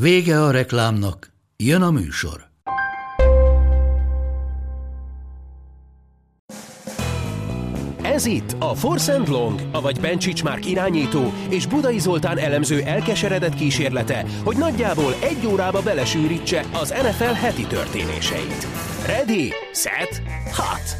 Vége a reklámnak, jön a műsor. Ez itt a Force and Long, avagy Bencsics Márk irányító és Budai Zoltán elemző elkeseredett kísérlete, hogy nagyjából egy órába belesűrítse az NFL heti történéseit. Ready, set, hot!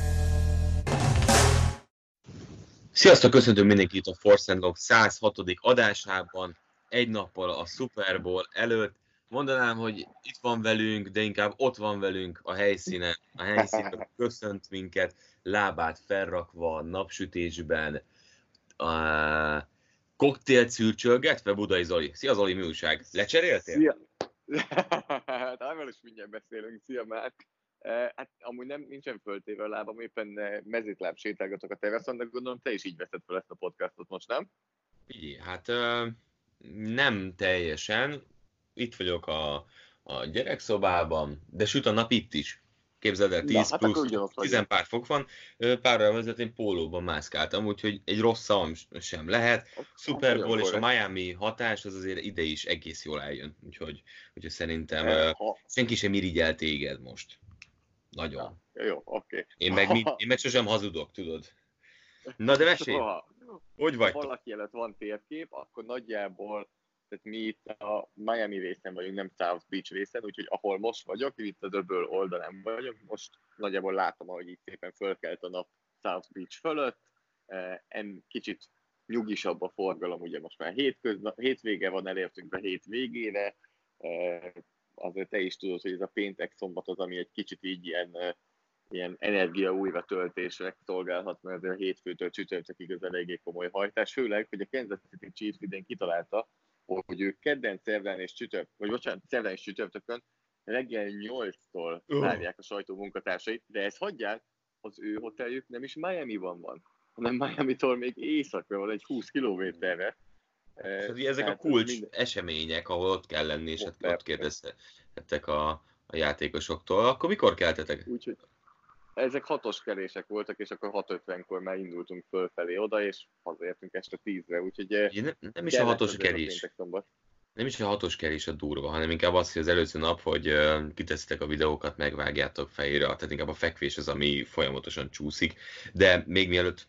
Sziasztok, köszöntöm mindenkit a Force and Long 106. adásában, egy nappal a Super Bowl előtt. Mondanám, hogy itt van velünk, de inkább ott van velünk a helyszínen. A helyszínen köszönt minket, lábát felrakva, napsütésben, a koktélt szürcsölgetve Budai Zoli. Szia Zoli, mi újság? Lecseréltél? Szia! hát árval is mindjárt beszélünk. Szia, Márk! Hát amúgy nem, nincsen föltéve a lábam, éppen mezitláb sétálgatok a teraszon, de gondolom te is így veszed fel ezt a podcastot most, nem? Igen, hát nem teljesen. Itt vagyok a, a gyerekszobában, de süt a nap itt is. Képzeld el, 10 Na, hát plusz, 10 pár fok van, párral vezetén pólóban mászkáltam, úgyhogy egy rossz szavam sem lehet. Super Bowl és a Miami hatás az azért ide is egész jól eljön, úgyhogy, úgyhogy szerintem eh, ha... senki sem irigyel téged most. Nagyon. Ja, jó, oké. Okay. Én meg, én meg sosem hazudok, tudod. Na de mesélj! Hogy vagy? Ha valaki előtt van térkép, akkor nagyjából tehát mi itt a Miami részen vagyunk, nem South Beach részen, úgyhogy ahol most vagyok, itt a döböl oldalán vagyok, most nagyjából látom, ahogy itt szépen fölkelt a nap South Beach fölött, en kicsit nyugisabb a forgalom, ugye most már hétköznap, hétvége van, elértünk a hét végére, azért te is tudod, hogy ez a péntek szombat az, ami egy kicsit így ilyen, ilyen energia újra töltésre szolgálhat, mert a hétfőtől csütörtökig az eléggé komoly hajtás, főleg, hogy a Kansas City Chiefs idén kitalálta, hogy ők kedden, szerdán és csütört, vagy bocsánat, szerdán és csütörtökön reggel 8-tól várják a sajtó munkatársait, de ezt hagyják, az ő hoteljük nem is Miami-ban van, hanem Miami-tól még északra van, egy 20 kilométerre. Szóval ezek Tehát a kulcs minden... események, ahol ott kell lenni, és ott, ott kérdeztek a, a játékosoktól. Akkor mikor keltetek? Úgyhogy ezek hatos kerések voltak, és akkor 6.50-kor már indultunk fölfelé oda, és hazaértünk este 10-re, úgyhogy... Ugye, nem, nem is a hatos kerés. Nem is a hatos kerés a durva, hanem inkább az, hogy az előző nap, hogy uh, kiteszitek a videókat, megvágjátok fejére, tehát inkább a fekvés az, ami folyamatosan csúszik. De még mielőtt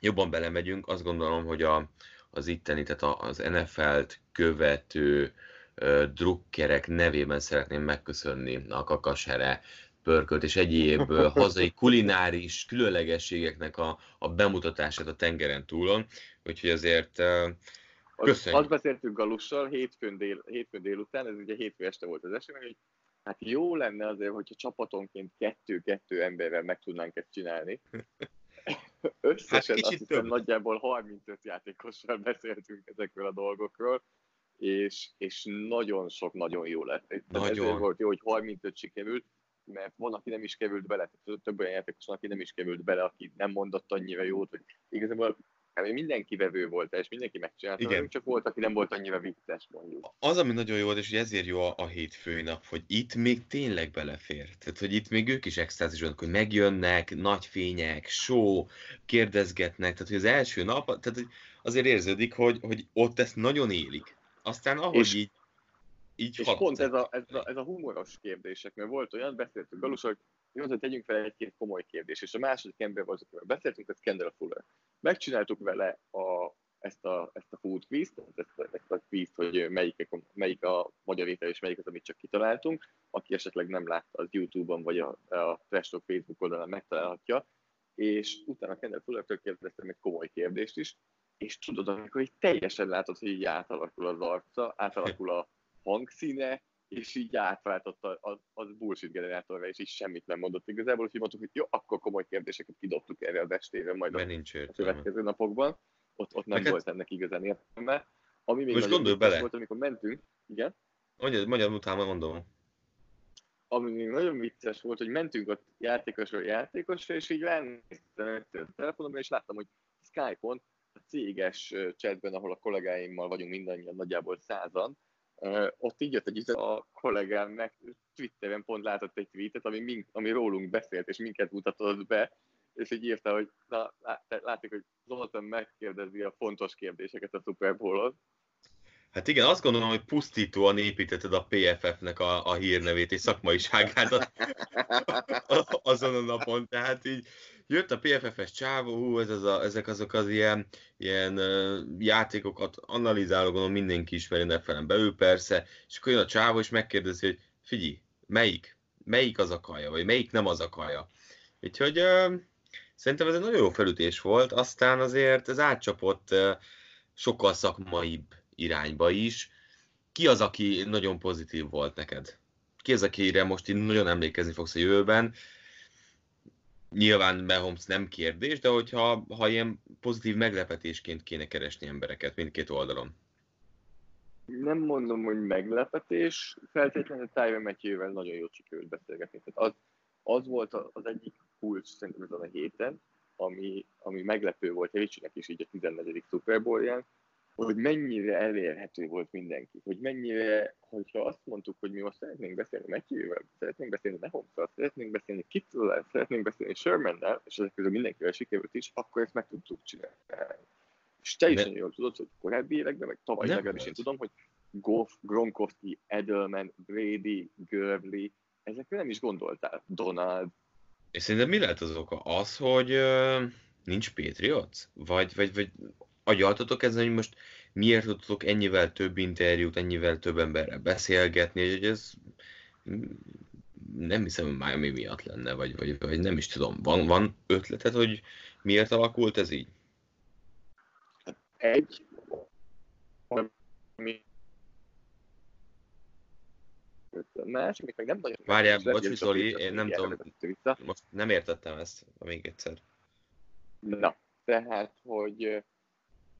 jobban belemegyünk, azt gondolom, hogy a, az itteni, tehát az NFL-t követő uh, drukkerek nevében szeretném megköszönni a Kakashere pörkölt és egyéb hazai kulináris különlegességeknek a, a bemutatását a tengeren túlon, úgyhogy azért köszönjük. Azt beszéltünk Galussal hétfőn, dél, hétfőn délután, ez ugye hétfő este volt az esemény, hogy hát jó lenne azért, hogyha csapatonként kettő-kettő emberrel meg tudnánk ezt csinálni. Összesen hát azt hiszem több. nagyjából 35 játékossal beszéltünk ezekről a dolgokról, és, és nagyon sok, nagyon jó lett. Nagyon. Ezért volt jó, hogy 35 sikerült, mert van, aki nem is került bele, több olyan játékos van, aki nem is került bele, aki nem mondott annyira jót, hogy igazából hát mindenki vevő volt, és mindenki megcsinálta, Igen. csak volt, aki nem volt annyira vicces, mondjuk. Az, ami nagyon jó volt, és ezért jó a, a hétfői nap, hogy itt még tényleg belefér. Tehát, hogy itt még ők is extázisok, hogy megjönnek, nagy fények, show, kérdezgetnek, tehát, hogy az első nap, tehát hogy azért érződik, hogy, hogy ott ezt nagyon élik. Aztán ahogy és, így így és pont ez a, ez, a, ez a humoros kérdések, mert volt olyan, beszéltünk Galus, hogy jó, hogy tegyünk fel egy-két komoly kérdés, és a második ember volt, akivel beszéltünk, ez Kendall Fuller. Megcsináltuk vele a, ezt, a, ezt a food quiz ezt, a, ezt a quiz hogy melyik, melyik a magyar étel és melyik az, amit csak kitaláltunk. Aki esetleg nem látta, az YouTube-on vagy a, a Trash Talk Facebook oldalán megtalálhatja. És utána Kendall Fuller-től kérdeztem egy komoly kérdést is, és tudod, amikor így teljesen látod, hogy így átalakul az arca, átalakul a hangszíne, és így átváltott az, az bullshit generátorra, és így semmit nem mondott igazából, úgyhogy mondtuk, hogy jó, akkor komoly kérdéseket kidobtuk erre az estére, majd a, nincs a következő napokban. Ott, ott nem Neked... volt ennek igazán értelme. Ami még Most gondolj bele. volt, amikor mentünk, igen? Mondjad, mondjad utána mondom. Ami még nagyon vicces volt, hogy mentünk ott játékosról játékosra, és így ránéztem a telefonomra, és láttam, hogy Skype-on, a céges chatben, ahol a kollégáimmal vagyunk mindannyian, nagyjából százan, ott így jött egy üzenet, a kollégám meg Twitteren pont látott egy tweetet, ami, mink, ami rólunk beszélt, és minket mutatott be, és így írta, hogy na, látjuk, hogy Zoltán megkérdezi a fontos kérdéseket a Super Bowl-on. Hát igen, azt gondolom, hogy pusztítóan építetted a PFF-nek a, a hírnevét és szakmaiságát azon a napon, tehát így jött a PFF-es csávó, hú, ez az a, ezek azok az ilyen, ilyen uh, játékokat analizáló, gondolom mindenki ismeri nefelen belül persze, és akkor jön a csávó, és megkérdezi, hogy figyelj, melyik? Melyik az a kaja, vagy melyik nem az a kaja? Úgyhogy uh, szerintem ez egy nagyon jó felütés volt, aztán azért ez átcsapott uh, sokkal szakmaibb irányba is. Ki az, aki nagyon pozitív volt neked? Ki az, akire most így nagyon emlékezni fogsz a jövőben? Nyilván Mahomes nem kérdés, de hogyha ha ilyen pozitív meglepetésként kéne keresni embereket mindkét oldalon. Nem mondom, hogy meglepetés, feltétlenül Tyron matthew nagyon jó sikerült beszélgetni. Tehát az, az volt az egyik kulcs szerintem ezen a héten, ami, ami meglepő volt Ricsinek is így a 14. Super Bowl-ján, hogy mennyire elérhető volt mindenki, hogy mennyire, hogyha azt mondtuk, hogy mi most szeretnénk beszélni Matthew-vel, szeretnénk beszélni Mahomes-szal, szeretnénk beszélni Kittle-el, szeretnénk beszélni Sherman-nel, és ezek közül mindenkivel sikerült is, akkor ezt meg tudtuk csinálni. És te is nagyon jól tudod, hogy korábbi években, meg tavaly legalábbis én tudom, hogy Goff, Gronkowski, Edelman, Brady, Gurley, ezekre nem is gondoltál. Donald. És szerintem mi lehet az oka? Az, hogy nincs Patriots? Vagy, vagy, vagy agyaltatok ezen, hogy most miért tudtok ennyivel több interjút, ennyivel több emberrel beszélgetni, hogy ez nem hiszem, hogy Miami miatt lenne, vagy, vagy, vagy nem is tudom. Van, van ötleted, hogy miért alakult ez így? Egy, másik, meg nem nagyon... Várjál, bocs, Zoli, én nem tudom, most nem értettem ezt még egyszer. Na, tehát, hogy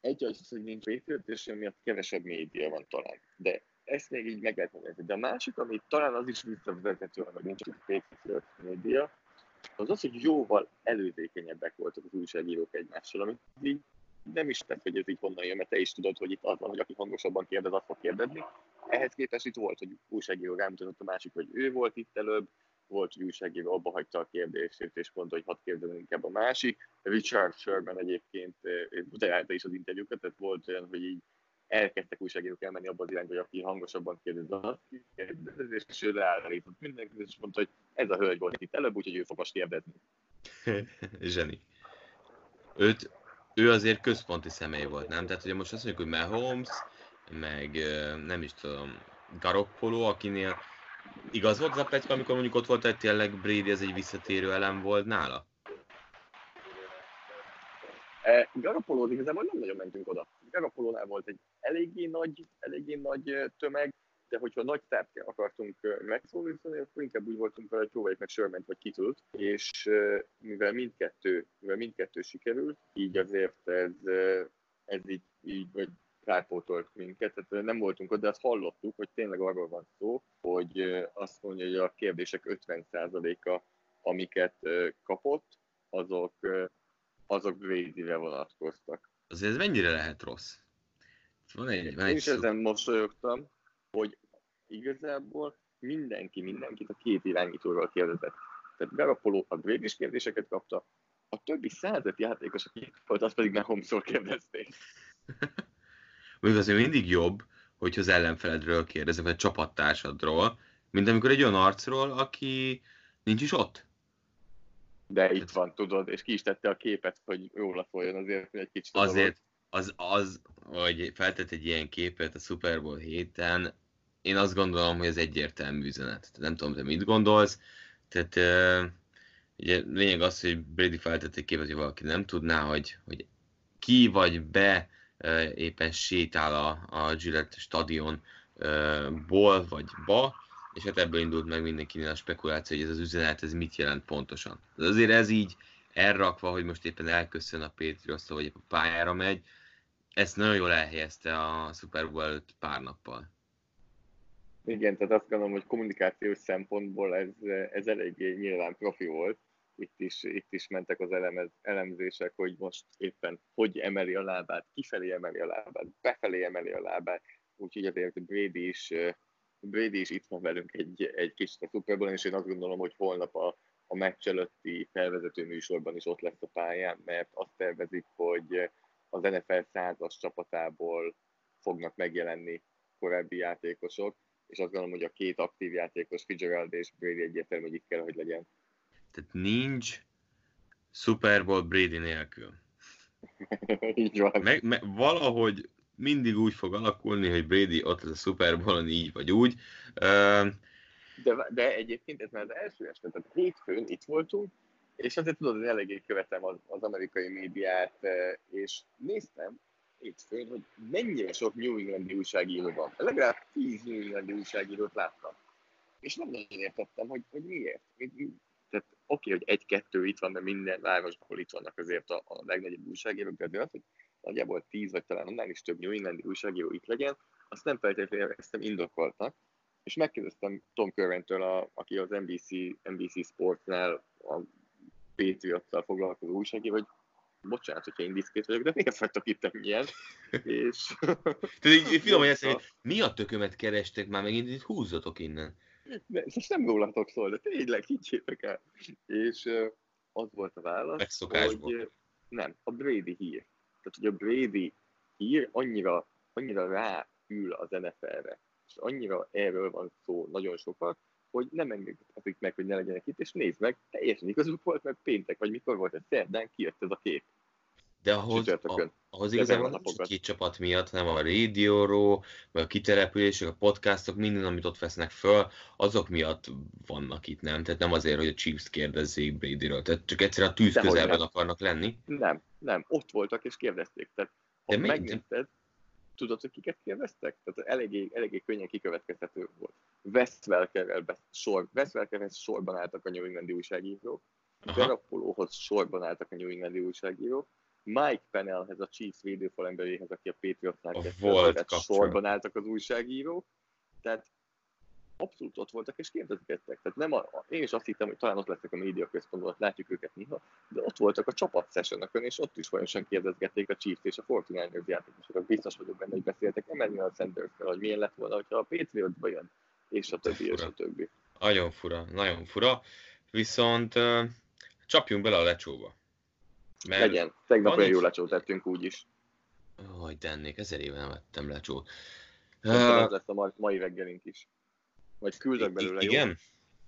egy az, hogy nincs Patriot, és miatt kevesebb média van talán. De ezt még így meg lehet mondani. De a másik, ami talán az is visszavezethető, hogy nincs Patriot média, az az, hogy jóval előzékenyebbek voltak az újságírók egymással, amit így nem is tett, hogy ez így honnan jön, mert te is tudod, hogy itt az van, hogy aki hangosabban kérdez, azt fog kérdezni. Ehhez képest itt volt, hogy újságíró rámutatott a másik, hogy ő volt itt előbb, volt, újságíró abba hagyta a kérdését, és mondta, hogy hadd kérdezem inkább a másik. Richard Sherman egyébként utálta is az interjúkat, tehát volt olyan, hogy így elkezdtek újságírók elmenni abba az irányba, hogy aki hangosabban kérdez, azt kérdez, és ő leállított mindenkit, és mondta, hogy ez a hölgy volt itt előbb, úgyhogy ő fog most kérdezni. Zseni. Őt, ő azért központi személy volt, nem? Tehát ugye most azt mondjuk, hogy Mahomes, meg nem is tudom, Garoppolo, akinél Igaz volt az a pletyka, amikor mondjuk ott volt, hogy tényleg Brady ez egy visszatérő elem volt nála? E, Garoppolo igazából nem nagyon mentünk oda. Garoppolónál volt egy eléggé nagy, eléggé nagy tömeg, de hogyha nagy tárgyat akartunk megszólítani, akkor inkább úgy voltunk vele, hogy próbáljuk meg Sörment vagy kitült, és mivel mindkettő, mivel mindkettő sikerült, így azért ez, ez így, így vagy kárpótolt minket, tehát nem voltunk ott, de azt hallottuk, hogy tényleg arról van szó, hogy azt mondja, hogy a kérdések 50%-a, amiket kapott, azok, azok Brady-re vonatkoztak. Azért ez mennyire lehet rossz? Van egy, van egy Én is ezen mosolyogtam, hogy igazából mindenki mindenkit a két irányítóról kérdezett. Tehát Garapolo a brady kérdéseket kapta, a többi százat játékos, akik volt, azt pedig Mahomesról kérdezték. Még azért mindig jobb, hogy az ellenfeledről kérdezek, vagy a csapattársadról, mint amikor egy olyan arcról, aki nincs is ott. De itt van, tudod, és ki is tette a képet, hogy róla folyjon azért, hogy egy kicsit... Azért, az, az, hogy feltett egy ilyen képet a Super Bowl héten, én azt gondolom, hogy ez egyértelmű üzenet. Nem tudom, te mit gondolsz. Tehát uh, ugye lényeg az, hogy Brady feltett egy képet, hogy valaki nem tudná, hogy, hogy ki vagy be éppen sétál a, a Gillette stadionból vagy ba, és hát ebből indult meg mindenkinél a spekuláció, hogy ez az üzenet, ez mit jelent pontosan. De azért ez így elrakva, hogy most éppen elköszön a patriots vagy a pályára megy, ezt nagyon jól elhelyezte a Super Bowl előtt pár nappal. Igen, tehát azt gondolom, hogy kommunikációs szempontból ez, ez eléggé nyilván profi volt. Itt is, itt is mentek az elemez, elemzések, hogy most éppen hogy emeli a lábát, kifelé emeli a lábát, befelé emeli a lábát. Úgyhogy azért Brady is, Brady is itt van velünk egy, egy kicsit a Super és én azt gondolom, hogy holnap a, a meccs előtti felvezető műsorban is ott lesz a pályán, mert azt tervezik, hogy az NFL százas csapatából fognak megjelenni korábbi játékosok, és azt gondolom, hogy a két aktív játékos, Fitzgerald és Brady egyértelmű, hogy itt kell, hogy legyen. Tehát nincs Super Bowl Brady nélkül. így van. Meg, me, valahogy mindig úgy fog alakulni, hogy Brady ott lesz a Super Bowl-on így vagy úgy. Uh, de, de egyébként ez már az első este, tehát hétfőn itt voltunk, és azért tudod, hogy eléggé követem az, az amerikai médiát, és néztem, hétfőn, hogy mennyire sok New Englandi újságíró van. Legalább 10 New Englandi újságírót láttam. És nem nagyon értettem, hogy, hogy miért. Oké, hogy egy-kettő itt van, de minden városból itt vannak azért a, a legnagyobb újságírók, de az, hogy nagyjából 10 vagy talán annál is több New Englandi újságíró itt legyen, azt nem feltétlenül éreztem indokoltnak. És megkérdeztem Tom Curran-től, a, aki az NBC, NBC Sportsnál a Patriots-tal foglalkozó újságíró, hogy bocsánat, hogyha én diszkrét vagyok, de miért vagytok itt ennyien? És... Tehát így, így finom, hogy hogy mi a tökömet kerestek már megint, itt húzzatok innen. De, és nem rólatok szól, de tényleg, higgyetek el. És az volt a válasz, Megszokásból. hogy nem, a Brady hír. Tehát, hogy a Brady hír annyira, annyira ráül az NFL-re, és annyira erről van szó nagyon sokat, hogy nem engedhetik meg, hogy ne legyenek itt, és nézd meg, teljesen igazuk volt, mert péntek, vagy mikor volt ez, szerdán kijött ez a kép. De ahhoz, a, ahhoz igazából nem csak két csapat miatt, hanem a rádióról, vagy a kitelepülések, a podcastok, minden, amit ott vesznek föl, azok miatt vannak itt, nem? Tehát nem azért, hogy a Chiefs kérdezzék Bradyről, tehát csak egyszerűen a tűz De közelben akarnak lenni. Nem, nem, ott voltak és kérdezték. Tehát, ha De megnézted, tudod, hogy kiket kérdeztek? Tehát eléggé, eléggé könnyen kikövetkezhető volt. Wes Welkerrel sor, Wes Welkerhez sorban álltak a New Englandi újságírók, Garoppolóhoz sorban álltak a New Englandi újságírók, Mike Pennellhez, a Chiefs védőfalemberéhez, aki a Patriotsnál volt sorban álltak az újságírók. Tehát abszolút ott voltak és kérdezgettek. Tehát nem a, a, én is azt hittem, hogy talán ott lesznek a média központban, látjuk őket néha, de ott voltak a csapat sessionokon, és ott is folyamatosan kérdezgették a Chiefs és a Fortnite játékosokat. Biztos vagyok benne, hogy beszéltek Emmanuel sanders hogy milyen lett volna, hogyha a Patriot jön, és a többi, és a többi. Nagyon fura, nagyon fura. Viszont uh, csapjunk bele a lecsóba. Mert Legyen. Tegnap olyan egy... jó lecsót tettünk úgy is. Hogy tennék, ezer éve nem vettem lecsót. Uh, ez lesz a mai reggelink is. Vagy küldök belőle, Igen? Jó?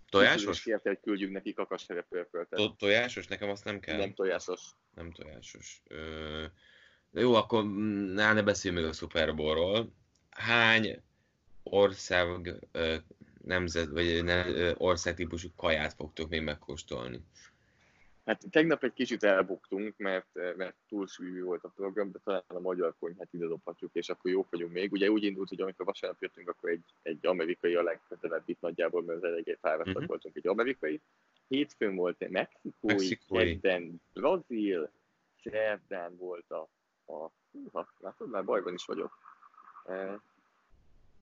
Tojásos? Kérte, hogy küldjünk neki kakasserepőrköltet. To- tojásos? Nekem azt nem kell. Nem tojásos. Nem tojásos. Ö... De jó, akkor ne, ne beszéljünk még a Super Bowl-ról. Hány ország nemzet, vagy ne, országtípusú kaját fogtok még megkóstolni? Hát tegnap egy kicsit elbuktunk, mert, mert túl sűrű volt a program, de talán a magyar konyhát ide dobhatjuk, és akkor jók vagyunk még. Ugye úgy indult, hogy amikor vasárnap jöttünk, akkor egy, egy amerikai a legközelebb itt nagyjából, mert az eléggé fáradtak uh-huh. voltunk egy amerikai. Hétfőn volt egy mexikói, mexikói. kedden brazil, szerdán volt a, a húha, látod, már bajban is vagyok. E,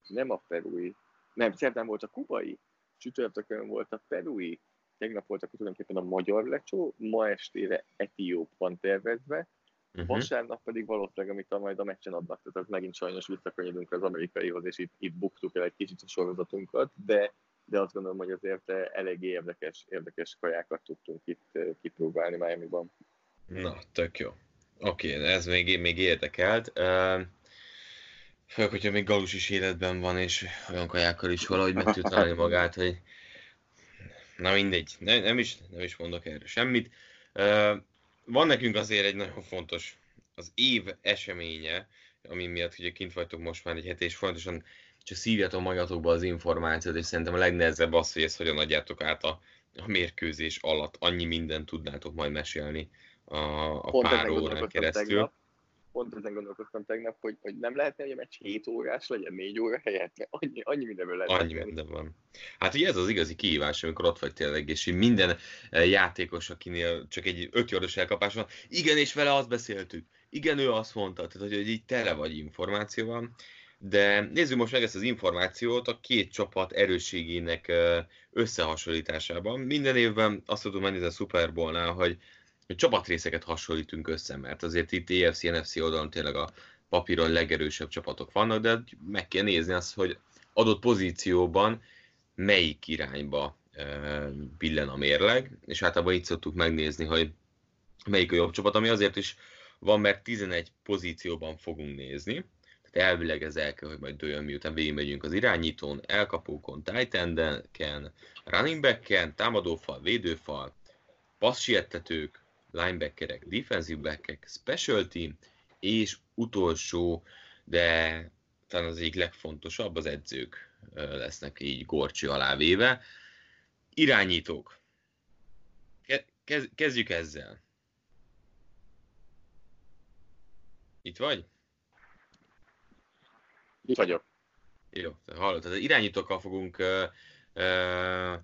nem a perui, nem, szerdán volt a kubai, csütörtökön volt a perui, tegnap voltak tulajdonképpen a magyar lecsó, ma estére Etióp van tervezve, uh-huh. vasárnap pedig valószínűleg, amit a majd a meccsen adnak, tehát megint sajnos visszakanyodunk az amerikaihoz, és itt, itt buktuk el egy kicsit a sorozatunkat, de, de azt gondolom, hogy azért eléggé érdekes, érdekes kajákat tudtunk itt kipróbálni Miami-ban. Na, tök jó. Oké, okay, ez még, még érdekelt. Uh, Főleg, hogyha még Galus is életben van, és olyan kajákkal is valahogy meg tud találni magát, hogy Na mindegy, ne, nem, is, nem is mondok erre semmit. Van nekünk azért egy nagyon fontos, az év eseménye, ami miatt ugye kint vagytok most már egy hete, és fontosan csak szívjatok magatokba az információt, és szerintem a legnehezebb az, hogy ezt hogyan adjátok át a, a mérkőzés alatt. Annyi mindent tudnátok majd mesélni a, a pár órán keresztül. Tegnap, pont ezen gondolkoztam tegnap, hogy, hogy nem lehetne, hogy a meccs 7 órás legyen, 4 óra helyett, annyi, annyi mindenből lehet. Annyi minden van. Hát ugye ez az igazi kihívás, amikor ott vagy tényleg, és minden eh, játékos, akinél csak egy 5 jordos elkapás van, igen, és vele azt beszéltük, igen, ő azt mondta, tehát hogy, hogy így tele vagy információval. de nézzük most meg ezt az információt a két csapat erősségének összehasonlításában. Minden évben azt tudom menni a Super Bowl-nál, hogy csapatrészeket hasonlítunk össze, mert azért itt EFC, NFC oldalon tényleg a papíron legerősebb csapatok vannak, de meg kell nézni azt, hogy adott pozícióban melyik irányba billen a mérleg, és általában így szoktuk megnézni, hogy melyik a jobb csapat, ami azért is van, mert 11 pozícióban fogunk nézni, tehát elvileg ez el kell, hogy majd dőjön, miután végigmegyünk az irányítón, elkapókon, tight running backen, támadófal, védőfal, passzsiettetők, linebackerek, defensive backek, special team, és utolsó, de talán az egyik legfontosabb, az edzők lesznek így gorcsi alá véve. Irányítók. Kezdjük ezzel. Itt vagy? Itt vagyok. Jó, hallod, tehát irányítókkal fogunk uh, uh,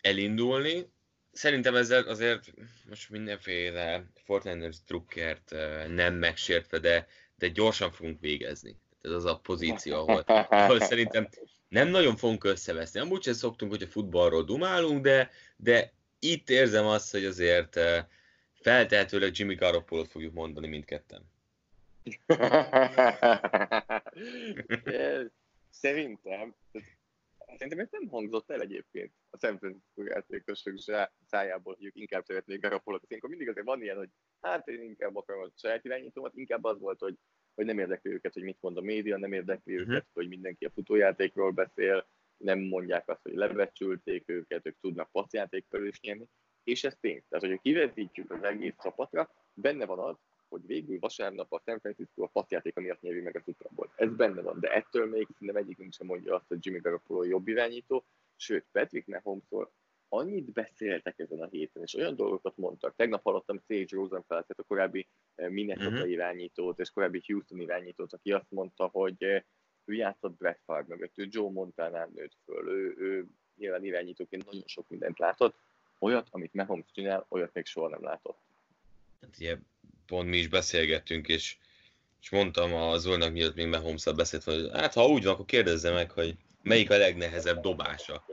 elindulni. Szerintem ezzel azért most mindenféle Fortnite trukkert nem megsértve, de, de gyorsan fogunk végezni. Ez az a pozíció, ahol, ahol szerintem nem nagyon fogunk összeveszni. Amúgy sem szoktunk, hogy a futballról dumálunk, de, de itt érzem azt, hogy azért feltehetőleg Jimmy Garoppolo-t fogjuk mondani mindketten. Szerintem, szerintem ez nem hangzott el egyébként a San Francisco játékosok szájából, hogy ők inkább szeretnék Garoppolot. Én mindig azért van ilyen, hogy hát én inkább akarom a saját irányítómat, inkább az volt, hogy, hogy nem érdekli őket, hogy mit mond a média, nem érdekli uh-huh. őket, hogy mindenki a futójátékról beszél, nem mondják azt, hogy lebecsülték őket, ők tudnak passzjátékkal is nyerni, és ez tény. Tehát, hogyha kivetítjük az egész csapatra, benne van az, hogy végül vasárnap a San Francisco a passzjátéka miatt nyeri meg a Super Bowl. Ez benne van, de ettől még nem egyikünk sem mondja azt, hogy Jimmy Garoppolo jobb irányító, sőt, Patrick Mahomesról annyit beszéltek ezen a héten, és olyan dolgokat mondtak. Tegnap hallottam Sage Rosenfeld, a korábbi eh, Minnesota uh-huh. irányítót, és korábbi Houston irányítót, aki azt mondta, hogy eh, ő játszott Brett Favre mögött, ő Joe Montana nőtt föl, ő, ő nyilván irányítóként nagyon sok mindent látott, olyat, amit Mahomes csinál, olyat még soha nem látott. Hát ilyen pont mi is beszélgettünk, és, és mondtam a Zolnak miatt még mahomes beszélt, hogy hát ha úgy van, akkor kérdezze meg, hogy melyik a legnehezebb dobása.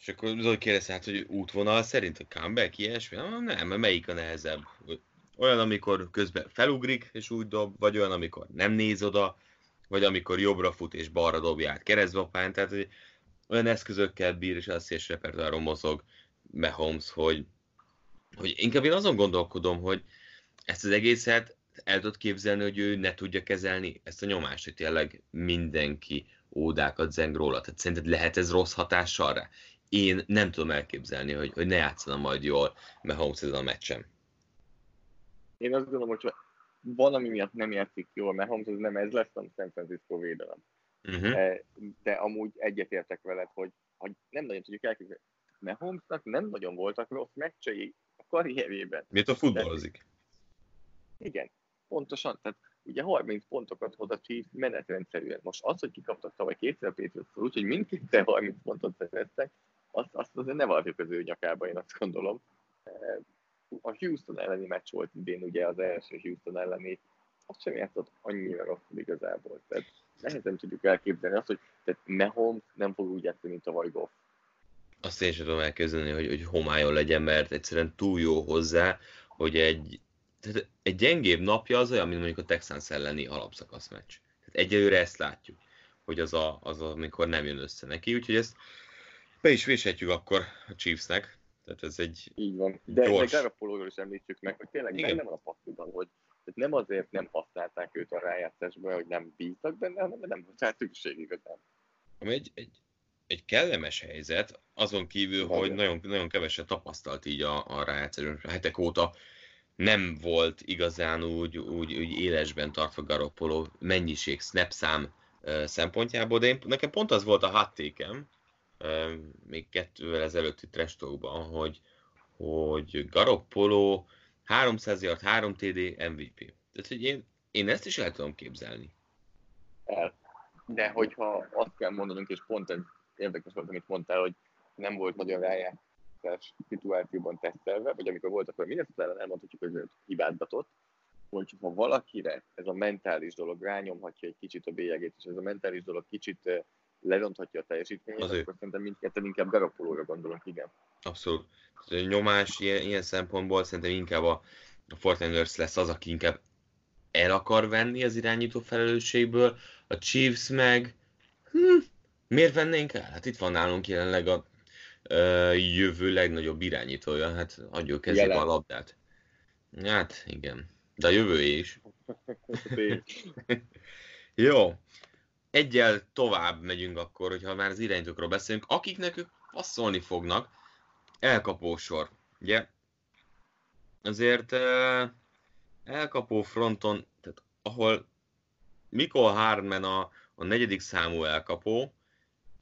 És akkor Zoli kérdezte, hát, hogy útvonal szerint, a comeback, ilyesmi? Nem, mert melyik a nehezebb? Olyan, amikor közben felugrik és úgy dob, vagy olyan, amikor nem néz oda, vagy amikor jobbra fut és balra dobja át keresztbapán, tehát hogy olyan eszközökkel bír, és azt és repertoáron mozog Mahomes, hogy, hogy inkább én azon gondolkodom, hogy ezt az egészet el tudod képzelni, hogy ő ne tudja kezelni ezt a nyomást, hogy tényleg mindenki ódákat zeng róla. Tehát szerinted lehet ez rossz hatással rá? Én nem tudom elképzelni, hogy, hogy ne játszana majd jól Mahomes ezen a meccsen. Én azt gondolom, hogy van, ami miatt nem játszik jól, mert Holmes nem ez lesz, a San Francisco védelem. Uh-huh. De amúgy egyetértek veled, hogy, hogy nem nagyon tudjuk elképzelni. Mert Holmesnak nem nagyon voltak rossz meccsei a karrierjében. Miért a futballozik? Igen, pontosan. Tehát ugye 30 pontokat hoz a Chiefs menetrendszerűen. Most az, hogy kikaptak tavaly kétszer Patriots-tól, úgyhogy mindketten 30 pontot szereztek, azt, azt azért ne varjuk az ő nyakába, én azt gondolom. A Houston elleni meccs volt idén, ugye az első Houston elleni, azt sem játszott annyira rosszul igazából. Tehát nehezen tudjuk elképzelni azt, hogy tehát Mahomes nem fog úgy játszani, mint a Goff. Azt én sem tudom elképzelni, hogy, hogy homályon legyen, mert egyszerűen túl jó hozzá, hogy egy tehát egy gyengébb napja az olyan, mint mondjuk a Texans elleni alapszakasz meccs. Tehát egyelőre ezt látjuk, hogy az, a, az a, amikor nem jön össze neki, úgyhogy ezt be is véshetjük akkor a Chiefsnek. Tehát ez egy Így van. De, gyors... de Garoppolóról is említsük meg, hogy tényleg Igen. benne van a pakliban, hogy nem azért nem használták őt a rájátszásba, hogy nem bíztak benne, hanem nem volt rá szükség igazán. Ami egy, egy, egy kellemes helyzet, azon kívül, Nagyon. hogy nagyon, nagyon keveset tapasztalt így a, a rájátszásban. Hetek óta nem volt igazán úgy, úgy, úgy élesben tartva Garoppolo mennyiség, snapszám szempontjából, de én, nekem pont az volt a hattékem, még kettővel ezelőtti trash hogy, hogy Garoppolo 300 yard, 3 TD, MVP. Tehát, hogy én, én ezt is el tudom képzelni. El. De hogyha azt kell mondanunk, és pont ez érdekes volt, amit mondtál, hogy nem volt nagyon rájátszás szituációban tesztelve, vagy amikor volt, akkor Minnesota ellen elmondhatjuk, hogy hibázgatott, hogy ha valakire ez a mentális dolog rányomhatja egy kicsit a bélyegét, és ez a mentális dolog kicsit leronthatja a teljesítményét, Azért. akkor szerintem mindketten inkább Garoppolóra gondolunk, igen. Abszolút. A nyomás ilyen, ilyen szempontból szerintem inkább a, a Fortiners lesz az, aki inkább el akar venni az irányító felelősségből, a Chiefs meg hm, miért vennénk el? Hát itt van nálunk jelenleg a jövő legnagyobb irányítója, hát adjuk kezébe a labdát. Hát igen, de a jövő is. Jó, egyel tovább megyünk akkor, hogyha már az irányítókról beszélünk, akiknek ők passzolni fognak, elkapósor. Ugye, azért elkapó fronton, tehát ahol Mikol Hardman a, a negyedik számú elkapó,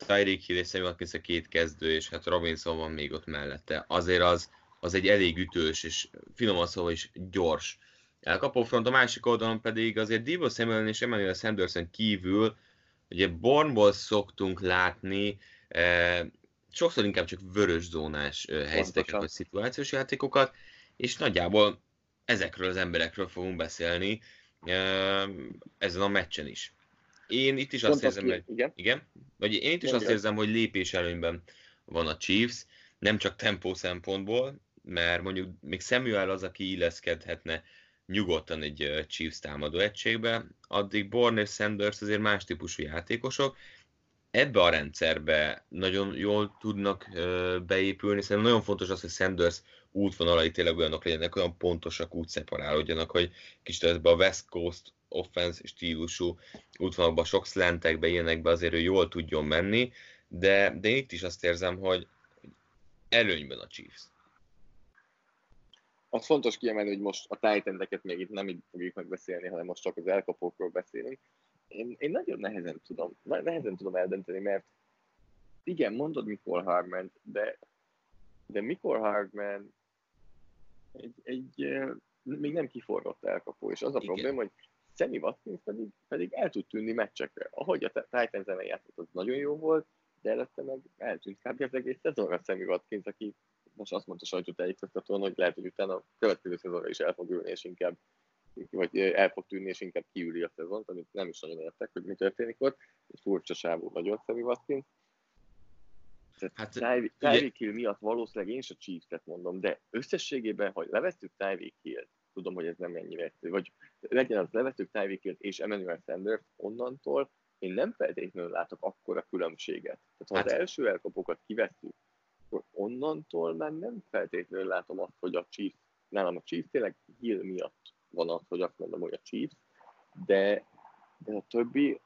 Tyreek Hill és Samuel a két kezdő, és hát Robinson van még ott mellette. Azért az, az egy elég ütős, és finoman szóval is gyors elkapó front, a másik oldalon pedig azért Divo Samuel és Emmanuel Sanderson kívül Ugye Bornból szoktunk látni eh, sokszor inkább csak vörös zónás eh, helyzeteket vagy szituációs játékokat, és nagyjából ezekről az emberekről fogunk beszélni eh, ezen a meccsen is. Én itt is Pont azt érzem, hogy igen? igen? Vagy én itt is azt érzem, hogy lépés előnyben van a Chiefs, nem csak tempó szempontból, mert mondjuk még Samuel az, aki illeszkedhetne nyugodtan egy Chiefs támadó egységbe, addig Bourne és Sanders azért más típusú játékosok, ebbe a rendszerbe nagyon jól tudnak beépülni, szerintem nagyon fontos az, hogy Sanders útvonalai tényleg olyanok legyenek, olyan pontosak, úgy szeparálódjanak, hogy kicsit ebbe a West Coast offense stílusú útvonalakban sok slantekbe, ilyenekbe azért ő jól tudjon menni, de, de én itt is azt érzem, hogy előnyben a Chiefs az fontos kiemelni, hogy most a titan még itt nem így fogjuk megbeszélni, hanem most csak az elkapókról beszélünk. Én, én nagyon nehezen tudom, nehezen tudom eldönteni, mert igen, mondod mikor Hardman, de, de mikor Hardman egy, egy még nem kiforrott elkapó, és az a igen. probléma, hogy Sammy Watkins pedig, pedig el tud tűnni meccsekre. Ahogy a Titans ellen játszott, az nagyon jó volt, de előtte meg eltűnt kb. az egész szezonra Sammy Watkins, aki most azt mondta sajtótájékoztatón, hogy lehet, hogy utána a következő szezonra is el fog ülni, és inkább vagy el fog tűnni, és inkább kiüli a szezont, amit nem is nagyon értek, hogy mi történik ott. Egy furcsa sávú nagyon Szemi Watkins. Hát, Tyreek Hill miatt valószínűleg én is a Chiefs-et mondom, de összességében, hogy levettük Tyreek Hill, tudom, hogy ez nem ennyire egyszerű, vagy legyen az Tyreek Hill és Emmanuel Sanders, onnantól én nem feltétlenül látok akkora különbséget. Tehát ha hát, az első elkapókat kivesszük, akkor onnantól már nem feltétlenül látom azt, hogy a Chiefs, nálam a Chiefs tényleg Hill miatt van az, hogy azt mondom, hogy a Chiefs, de, de a többi,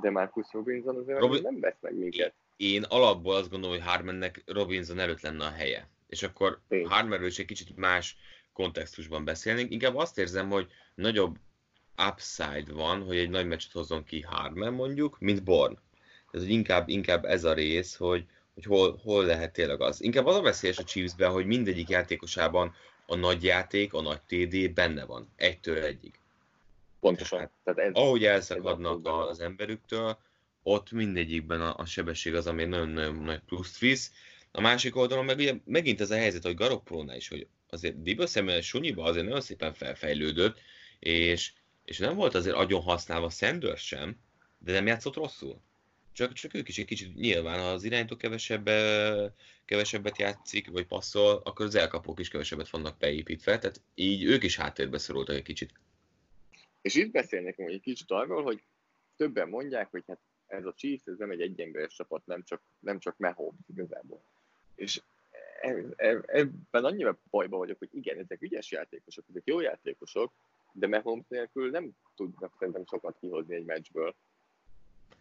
de Marcus Robinson azért Robin... nem vesz meg minket. Én alapból azt gondolom, hogy Harmannek Robinson előtt lenne a helye. És akkor Harmanről is egy kicsit más kontextusban beszélnénk. Inkább azt érzem, hogy nagyobb upside van, hogy egy nagy meccset hozzon ki Harman mondjuk, mint Born. Tehát, hogy inkább, inkább ez a rész, hogy, hogy hol, hol lehet tényleg az. Inkább az a veszélyes a Chiefsben, hogy mindegyik játékosában a nagy játék, a nagy TD benne van, egytől egyig. Pontosan. Tehát, Tehát ez, ahogy elszakadnak ez az emberüktől, ott mindegyikben a, a sebesség az, ami nagyon-nagyon nagy pluszt visz. A másik oldalon meg ugye megint ez a helyzet, hogy Garoppolónál is, hogy azért Diba Samuel sunyiba azért nagyon szépen felfejlődött, és, és nem volt azért agyon használva Sanders sem, de nem játszott rosszul. Csak, csak ők is egy kicsit nyilván, ha az iránytó kevesebb, kevesebbet játszik, vagy passzol, akkor az elkapók is kevesebbet vannak beépítve, tehát így ők is háttérbe szorultak egy kicsit. És itt beszélnek hogy egy kicsit arról, hogy többen mondják, hogy hát ez a Chiefs, ez nem egy egyengőes csapat, nem csak, nem csak Mahomes igazából. És ebben annyira bajba vagyok, hogy igen, ezek ügyes játékosok, ezek jó játékosok, de Mahomes nélkül nem tudnak szerintem sokat kihozni egy meccsből.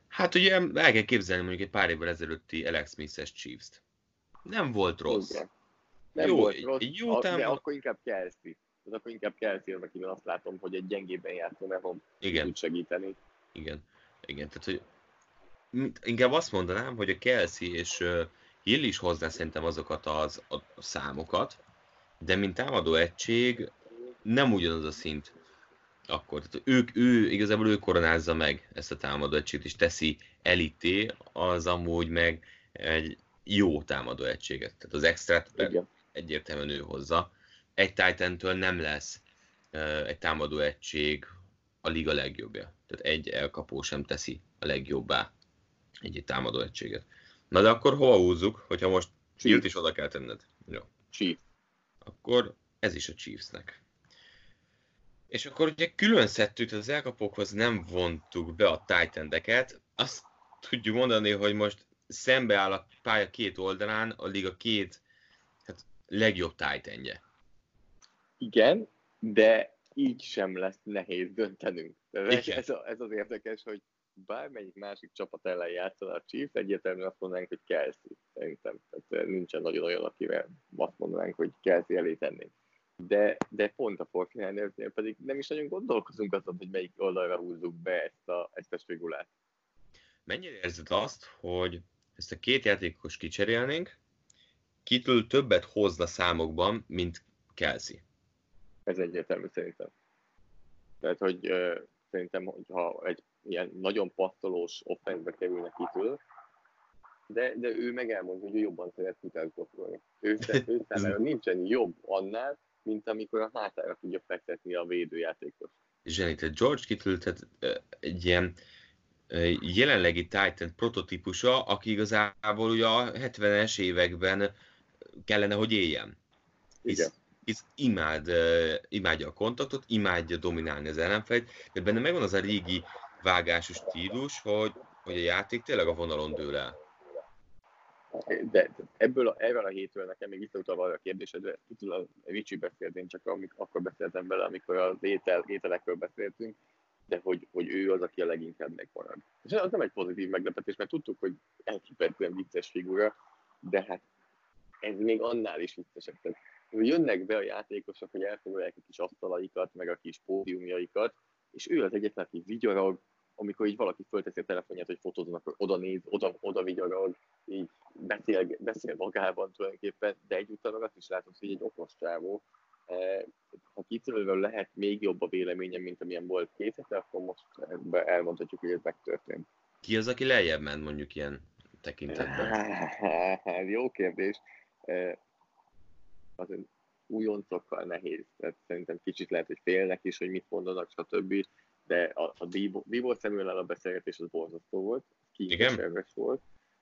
Hát ugye el kell képzelni mondjuk egy pár évvel ezelőtti Alex Smith-es Chiefs-t. Nem volt rossz. Igen. Nem jó, volt rossz, egy jó támad... de akkor inkább Kelsey. Az akkor inkább Kelsey az, akiben azt látom, hogy egy gyengében játszó Mahomes Igen. tud segíteni. Igen. Igen, tehát hogy inkább azt mondanám, hogy a Kelsey és Hill is hozzá szerintem azokat az, a számokat, de mint támadó egység nem ugyanaz a szint akkor. Tehát ők, ő, igazából ő koronázza meg ezt a támadó egységet, és teszi elité, az amúgy meg egy jó támadó egységet. Tehát az extrát egyértelműen ő hozza. Egy titan nem lesz egy támadó egység a liga legjobbja. Tehát egy elkapó sem teszi a legjobbá egy, egy támadó egységet. Na de akkor hova húzzuk, hogyha most Chiefs is oda kell tenned? Jó. Chiefs. Akkor ez is a Chiefsnek. És akkor ugye külön szedtük, az elkapókhoz nem vontuk be a titan Azt tudjuk mondani, hogy most szembe áll a pálya két oldalán a liga két hát, legjobb titan Igen, de így sem lesz nehéz döntenünk. Ez, ez, ez az érdekes, hogy bármelyik másik csapat ellen játszol a Chiefs, egyértelműen azt mondanánk, hogy Kelsey, szerintem. Tehát nincsen nagyon olyan, akivel azt mondanánk, hogy Kelsey elé tennénk. De, de pont a Fortnite-nél pedig nem is nagyon gondolkozunk azon, hogy melyik oldalra húzzuk be ezt a, ezt a figurát. Mennyire érzed azt, hogy ezt a két játékos kicserélnénk, kitől többet hozna számokban, mint Kelsey? Ez egyértelmű szerintem. Tehát, hogy uh, szerintem, hogyha egy ilyen nagyon passzolós offense kerülne kitől, de, de ő meg elmondja, hogy ő jobban szeret futásgotolni. Ő, ő számára nincsen jobb annál, mint amikor a hátára tudja fektetni a védőjátékot. Zseni, tehát George Kittle tehát egy ilyen jelenlegi Titan prototípusa, aki igazából ugye a 70-es években kellene, hogy éljen. Hisz, Igen. hisz imád, imádja a kontaktot, imádja dominálni az ellenfelet, de benne megvan az a régi vágásos stílus, hogy, hogy a játék tényleg a vonalon dől el. De ebből a, ebből a hétről nekem még visszautalva arra a kérdésedre, itt a Ricsi beszélt, én csak amik, akkor beszéltem vele, amikor az étel, ételekről beszéltünk, de hogy, hogy ő az, aki a leginkább megmarad. És az nem egy pozitív meglepetés, mert tudtuk, hogy elképesztően vicces figura, de hát ez még annál is viccesebb. Tehát, jönnek be a játékosok, hogy elfoglalják a kis asztalaikat, meg a kis pódiumjaikat, és ő az egyetlen, aki vigyorog, amikor így valaki fölteszi a telefonját, hogy fotóznak, oda néz, oda, oda vigyorog, így beszél, beszél magában tulajdonképpen, de egyúttal meg azt is látod, hogy egy okos csávó, eh, ha kitörölve lehet még jobb a véleményem, mint amilyen volt két hete, akkor most elmondhatjuk, hogy ez megtörtént. Ki az, aki lejjebb ment mondjuk ilyen tekintetben? Jó kérdés. Eh, azért újoncokkal nehéz. Tehát szerintem kicsit lehet, hogy félnek is, hogy mit mondanak, stb. De a, a Divo Samuel a beszélgetés az borzasztó volt, kényszerves volt.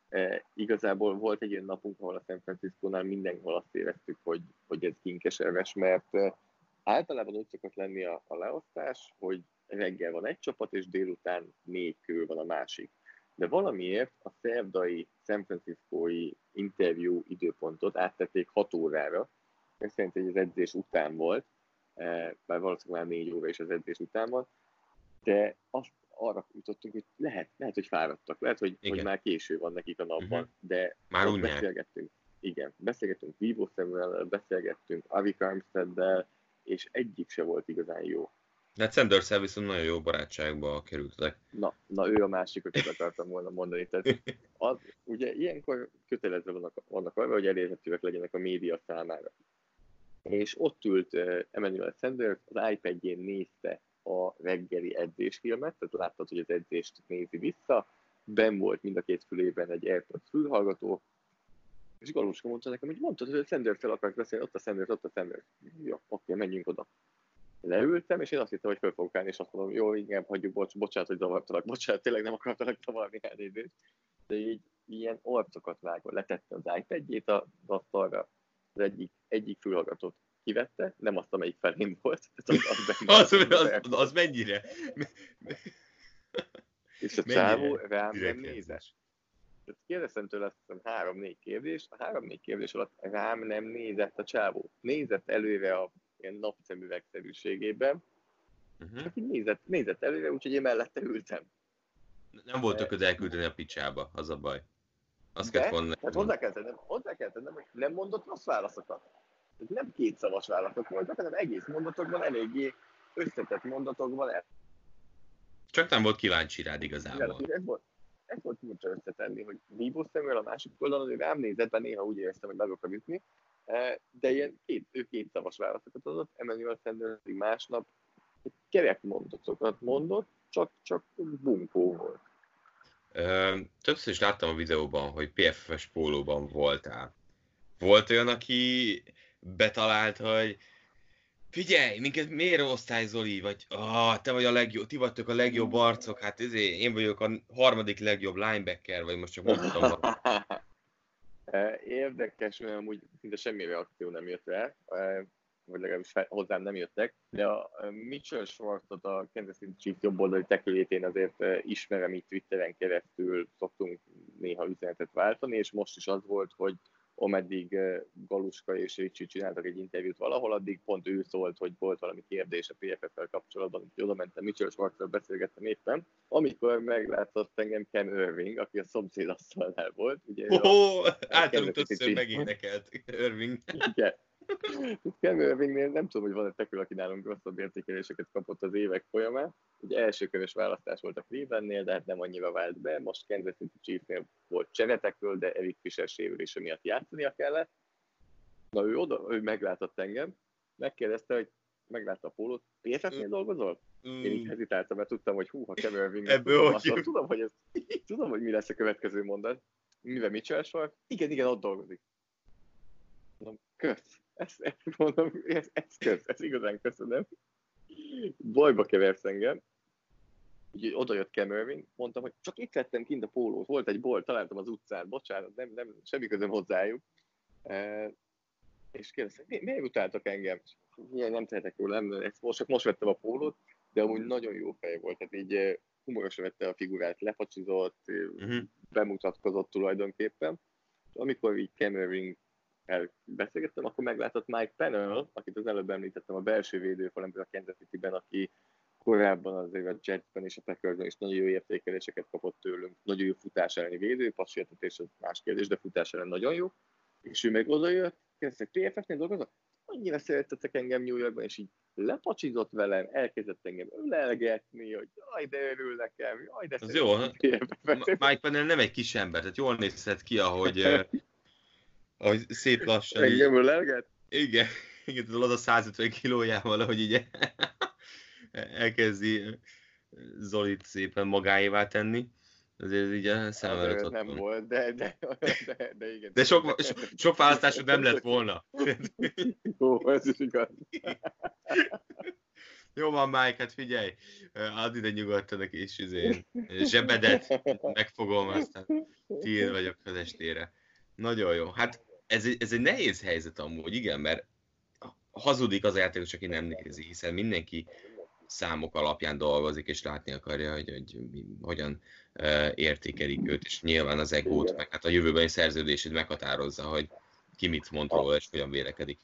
E, igazából volt egy olyan napunk, ahol a San Francisco-nál mindenhol azt éreztük, hogy, hogy ez kinkeserves, mert e, általában úgy szokott lenni a, a leosztás, hogy reggel van egy csapat, és délután négy körül van a másik. De valamiért a szerdai San Francisco-i interjú időpontot áttették 6 órára, ez szerint hogy az edzés után volt, eh, bár valószínűleg már négy óra is az edzés után volt, de azt arra jutottunk, hogy lehet, lehet hogy fáradtak, lehet, hogy, hogy már késő van nekik a napban, uh-huh. de már úgy beszélgettünk. Igen, beszélgettünk Vivo Samuel, beszélgettünk Avi Armstead-del, és egyik se volt igazán jó. De hát sanders viszont nagyon jó barátságba kerültek. Na, na ő a másik, akit akartam volna mondani. Tehát az, ugye ilyenkor kötelezve vannak, vannak arra, hogy elérhetőek legyenek a média számára és ott ült uh, Emmanuel Sanders, az iPad-jén nézte a reggeli edzésfilmet, tehát láttad, hogy az edzést nézi vissza, ben volt mind a két fülében egy AirPods fülhallgató, és Galuska mondta nekem, hogy mondtad, hogy a Sanders-tel akarsz beszélni, ott a Sanders, ott a Sanders. Jó, oké, menjünk oda. Leültem, és én azt hittem, hogy föl fogok állni, és azt mondom, jó, igen, hagyjuk, bocs, bocsánat, hogy zavartalak, bocsánat, tényleg nem akartalak zavarni elnézést. De így ilyen arcokat vágva letette az iPad-jét az asztalra, az egyik, egyik fülhallgatót kivette, nem azt, amelyik felén volt. Az, az, az, az, az mennyire? És a csávó rám nem nézett. Tehát kérdeztem tőle azt hiszem három-négy kérdés, a három-négy kérdés alatt rám nem nézett a csávó. Nézett előre a ilyen napszemüvegszerűségében, uh-huh. csak így nézett, nézett előre, úgyhogy én mellette ültem. Nem volt ököd elküldeni a picsába, az a baj. Azt kellett volna. Hát hozzá kell tennem, hozzá kell tennem, hogy nem mondott rossz válaszokat. Ez nem két szavas válaszok voltak, hanem egész mondatokban eléggé összetett mondatokban. El... Csak nem volt kíváncsi rád igazából. Ez volt, ez volt furcsa összetenni, hogy Bíbó szemről a másik oldalon, ő rám nézett, mert néha úgy éreztem, hogy meg akarok ütni, e, de ilyen két, ő két szavas válaszokat adott, Emmanuel Sanders másnap kerek mondatokat mondott, csak, csak bunkó volt. Többször is láttam a videóban, hogy PFF-es pólóban voltál. Volt olyan, aki betalált, hogy Figyelj, minket miért osztály Zoli? Vagy ah, te vagy a legjobb, ti vagytok a legjobb arcok, hát ezért én vagyok a harmadik legjobb linebacker, vagy most csak mondtam. Érdekes, mert amúgy szinte semmi reakció nem jött rá, vagy legalábbis hozzám nem jöttek, de a Mitchell Schwartzot a Kansas City Chiefs jobb oldali tekülét én azért ismerem így Twitteren keresztül, szoktunk néha üzenetet váltani, és most is az volt, hogy ameddig Galuska és Ricsi csináltak egy interjút valahol, addig pont ő szólt, hogy volt valami kérdés a PFF-fel kapcsolatban, úgyhogy oda mentem, Mitchell Schwartzal beszélgettem éppen, amikor meglátott engem Ken Irving, aki a szomszéd asztalnál volt. Ugye oh, általunk többször megénekelt Irving. Igen. Ken Irvingnél nem tudom, hogy van-e tekül, aki nálunk rosszabb értékeléseket kapott az évek folyamán. Ugye első körös választás volt a Clevelandnél, de hát nem annyira vált be. Most Kansas City Chiefsnél volt cseretekről, de Eric Fisher sérülése miatt játszania kellett. Na ő oda, ő meglátott engem, megkérdezte, hogy meglátta a pólót, PFF-nél dolgozol? Mm. Én így hezitáltam, mert tudtam, hogy hú, ha Kevin Irving, tudom, tudom, hogy ez, tudom, hogy mi lesz a következő mondat. Mivel Mitchell volt? Igen, igen, ott dolgozik. Mondom, kösz. Ezt, ezt mondom, ez, ez kösz, ez igazán köszönöm. Bajba keversz engem. Úgyhogy oda jött Cam Irving, mondtam, hogy csak itt vettem kint a pólót, volt egy bolt, találtam az utcán, bocsánat, nem, nem, semmi közöm hozzájuk. E, és kérdeztem, mi, miért utáltak engem? Milyen nem tehetek róla, nem, ezt most, csak most vettem a pólót, de amúgy nagyon jó fej volt, tehát így eh, humorosan vette a figurát, lepacsizott, uh-huh. bemutatkozott tulajdonképpen. Amikor így Cam Irving beszélgettem, akkor meglátott Mike Pennell, akit az előbb említettem a belső védőfal, a Kansas City-ben, aki korábban azért a Jetsben és a Packersben is nagyon jó értékeléseket kapott tőlünk. Nagyon jó futás elleni védő, passértetés az más kérdés, de futás ellen nagyon jó. És ő meg odajött, kérdeztek, PFF-nél dolgozok? Annyira szeretettek engem New Yorkban, és így lepacsizott velem, elkezdett engem ölelgetni, hogy jaj, de örül nekem, jaj, de Ez jó, Mike Pennell nem egy kis ember, tehát jól nézhet ki, ahogy ahogy szép lassan. Engem ölelget? Igen, igen, tudod, a 150 kilójával, hogy így elkezdi Zolit szépen magáévá tenni. Azért így a szemem Nem volt, de, de, de, de igen. De sok, sok, sok választásod nem lett volna. Ó, ez is igaz. Jó van, Mike, hát figyelj, add ide nyugodtan a kis izén, zsebedet, megfogom, aztán tiéd vagyok az estére. Nagyon jó. Hát ez egy, ez egy nehéz helyzet amúgy, igen, mert hazudik az játékos, aki nem nézi, hiszen mindenki számok alapján dolgozik, és látni akarja, hogy, hogy hogyan uh, értékelik őt, és nyilván az egót, meg hát a jövőbeni szerződését meghatározza, hogy ki mit mond róla, és hogyan vélekedik.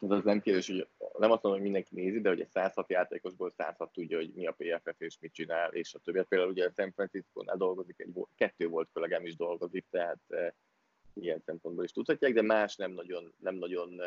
Ez az nem kérdés, hogy nem azt mondom, hogy mindenki nézi, de hogy egy 106 játékosból 106 tudja, hogy mi a PFF és mit csinál, és a többi. Például ugye a San Francisco-nál dolgozik, egy, kettő volt kollégám is dolgozik, tehát ilyen szempontból is tudhatják, de más nem nagyon, nem nagyon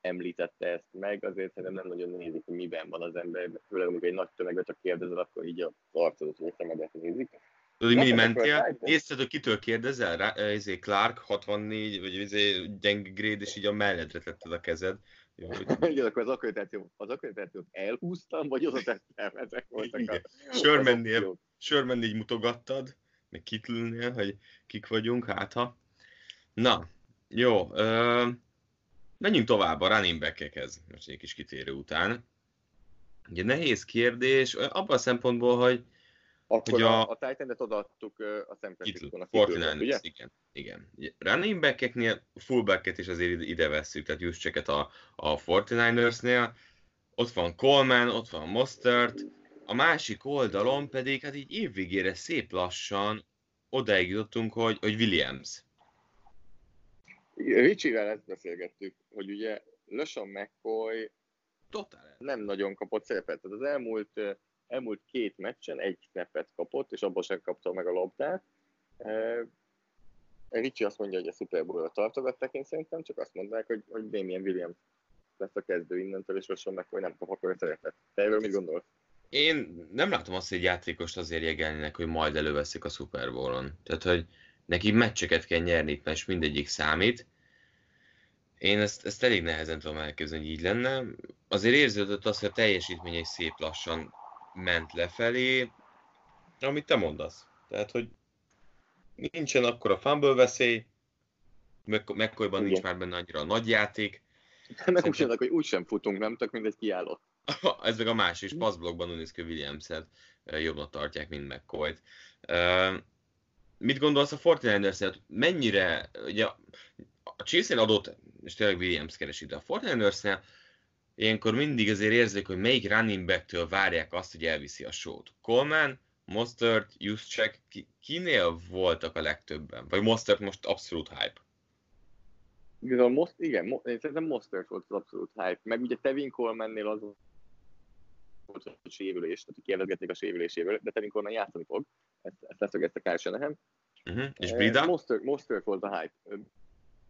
említette ezt meg, azért szerintem nem nagyon nézik, hogy miben van az ember, főleg amikor egy nagy tömeget a kérdezel, akkor így a arcodat a szemedet nézik. Tudod, mi mentél? Észred, hogy kitől kérdezel? Rá, ezé Clark 64, vagy ezé gyenge grade, és így a melledre tetted a kezed. Jó, hogy... Igen, akkor az akkreditáció, az akkreditációt elhúztam, vagy oda tettem, ezek voltak a... Sörmennél, Sörmennél így mutogattad, meg Kitlnél, hogy kik vagyunk, hát ha. Na, jó. Ö, menjünk tovább a running back-ekhez, most egy kis kitérő után. Ugye nehéz kérdés, abban a szempontból, hogy akkor hogy a, a, a Titan-et odaadtuk a San Francisco-nak. ugye? igen. igen. Running back-eknél fullback-et is azért ide vesszük, tehát Juszcseket a, a 49ersnél. Ott van Coleman, ott van Mostert, a másik oldalon pedig hát így évvégére szép lassan odaig jutottunk, hogy, hogy Williams. Ricsivel ezt beszélgettük, hogy ugye LeSean McCoy Totál. nem nagyon kapott szerepet. Tehát az elmúlt, elmúlt két meccsen egy snappet kapott, és abban sem kapta meg a labdát. Ricsi azt mondja, hogy a Super Bowl-ra tartogatták, én szerintem csak azt mondták, hogy, hogy Damien Williams lesz a kezdő innentől, és LeSean McCoy nem kap akkor a szerepet. Te erről mit gondolsz? Én nem látom azt, hogy játékost azért jegelnének, hogy majd előveszik a Super Bowl-on. Tehát, hogy neki meccseket kell nyerni, és mindegyik számít. Én ezt, ezt elég nehezen tudom elképzelni, hogy így lenne. Azért érződött az, hogy a teljesítmény egy szép lassan ment lefelé, amit te mondasz. Tehát, hogy nincsen akkor a fumble veszély, McCoyban nincs már benne annyira a nagy játék, Meg úgy hogy úgysem futunk, nem? Tök egy kiállott. Ez meg a másik, passzblokkban Uniszkő Williams-et jobbnak tartják, mint mccoy Mit gondolsz a 49ers-et? Mennyire, ugye a chiefs adott, és tényleg Williams keresi, de a 49 ilyenkor mindig azért érzik, hogy melyik running back-től várják azt, hogy elviszi a sót. Coleman, Mostert, Juszcsek, ki, kinél voltak a legtöbben? Vagy Mostert most abszolút hype? Igen, most, igen, mo, én szerintem Mostert volt az abszolút hype. Meg ugye Tevin Colemannél az volt a sérülés, tehát kérdezgették a sérülésével, de Tevin Coleman játszani fog, ezt, ezt leszögezte Kyle Shanahan. Uh-huh. És Brida? Mostert, Mostert volt a hype.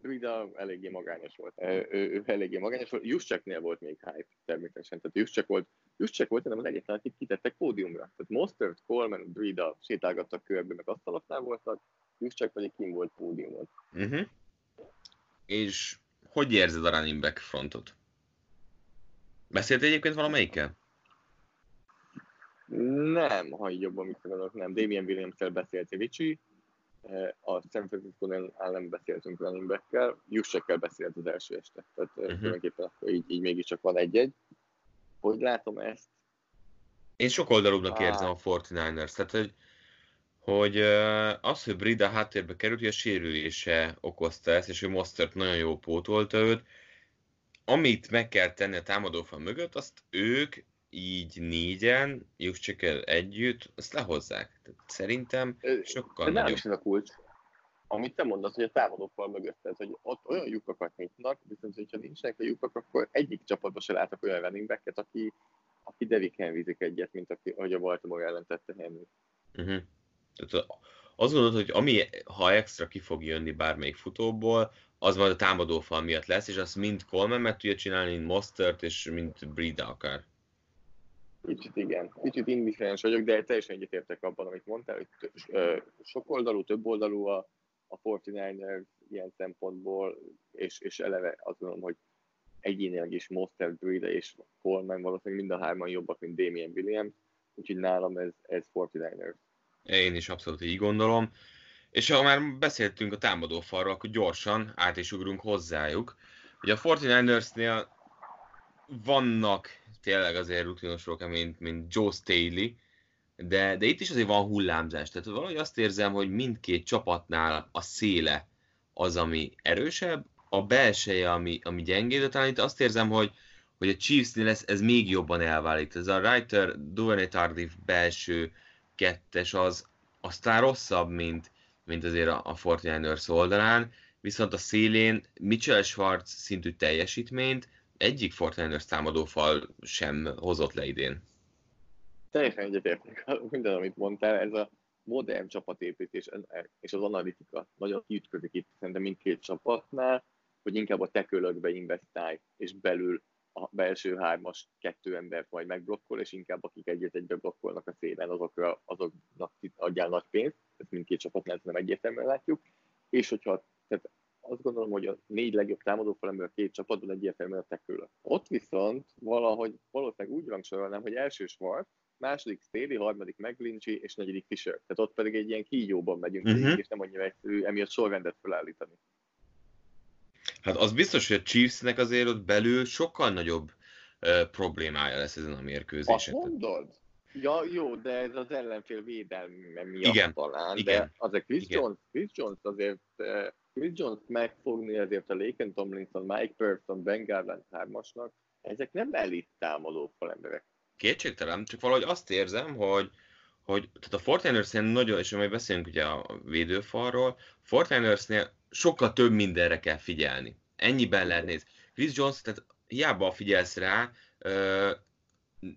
Brida eléggé magányos volt. Ő, ő eléggé magányos volt. Juszcseknél volt még hype természetesen. Tehát Juszcsek volt, Juszcsek volt nem az egyetlen, akit kitettek pódiumra. Tehát Mostert, Coleman, Brida sétálgattak körbe, meg asztaloknál voltak, Juszcsek pedig kim volt pódiumon. Uh-huh. És hogy érzed a running back frontot? Beszélt egyébként valamelyikkel? Nem, ha így jobban mit nem. Damien Williams-tel beszélt Ricsi, a San Francisco-nál nem beszéltünk running back-kel, Jussekkel beszélt az első este, tehát uh-huh. tulajdonképpen akkor így, így mégiscsak van egy-egy. Hogy látom ezt? Én sok oldalúbbnak ah. érzem a 49ers, tehát hogy, hogy az, hogy Brida háttérbe került, hogy a sérülése okozta ezt, és hogy Mostert nagyon jó pótolta őt, amit meg kell tenni a támadófal mögött, azt ők így négyen, Juszcsikkel együtt, azt lehozzák. Tehát szerintem sokkal De nagyobb. is ez a kulcs. Amit te mondasz, hogy a támadófal mögött, tehát, hogy ott olyan lyukakat nyitnak, viszont hogyha nincsenek a lyukak, akkor egyik csapatban se látok olyan running back aki, aki Deviken vízik egyet, mint aki, ahogy a Baltimore ellen tette Henry. Uh-huh. Tehát azt gondolod, hogy ami, ha extra ki fog jönni bármelyik futóból, az majd a támadófal miatt lesz, és azt mind Coleman meg tudja csinálni, mint Mostert, és mint Brida akár. Kicsit igen, kicsit indifferens vagyok, de teljesen egyetértek abban, amit mondtál, hogy sok oldalú, több oldalú a, a 49ers ilyen szempontból, és, és eleve azt gondolom, hogy egyénileg is Monster Bride és Coleman valószínűleg mind a hárman jobbak, mint Damien Williams, úgyhogy nálam ez, ez 49ers. Én is abszolút így gondolom. És ha már beszéltünk a támadó falról, akkor gyorsan át is ugrunk hozzájuk. Ugye a 49ersnél vannak tényleg azért rutinosok, mint, mint Joe Staley, de, de itt is azért van hullámzás. Tehát valahogy azt érzem, hogy mindkét csapatnál a széle az, ami erősebb, a belseje, ami, ami gyengéd, de talán itt azt érzem, hogy, hogy a Chiefsnél ez, ez még jobban elválik. Ez a Reiter Duvernay Tardif belső kettes az aztán rosszabb, mint, mint azért a, a 49ers oldalán, viszont a szélén Mitchell Schwartz szintű teljesítményt, egyik Fortnite-os támadófal sem hozott le idén. Teljesen egyetértek minden, amit mondtál. Ez a modern csapatépítés és az analitika nagyon kiütközik itt szerintem mindkét csapatnál, hogy inkább a tekölökbe investálj, és belül a belső hármas kettő embert majd megblokkol, és inkább akik egyet egybe blokkolnak a szélen, azokra, azoknak adjál nagy pénzt, ezt mindkét csapatnál nem egyértelműen látjuk, és hogyha tehát azt gondolom, hogy a négy legjobb támadó ebből a két csapatban egyértelműen a tekülök. Ott viszont valahogy valószínűleg úgy rangsorolnám, hogy első Schwartz, második Staley, harmadik McGlinchey és negyedik Fisher. Tehát ott pedig egy ilyen kígyóban megyünk uh-huh. végig, és nem annyira egyszerű emiatt sorrendet felállítani. Hát az biztos, hogy a Chiefsnek azért ott belül sokkal nagyobb uh, problémája lesz ezen a mérkőzésen. Azt mondod? Ja, jó, de ez az ellenfél védelme miatt igen, talán, igen, de azért Chris igen. Jones, Chris Jones azért Chris Jones megfogni ezért a Laken Tomlinson, Mike Person, Ben Garland hármasnak, ezek nem elit támadó emberek. Kétségtelen, csak valahogy azt érzem, hogy, hogy tehát a Fortinersnél nagyon, és majd beszélünk ugye a védőfalról, Fortinersnél sokkal több mindenre kell figyelni. Ennyiben lehet nézni. Chris Jones, tehát hiába figyelsz rá, ö,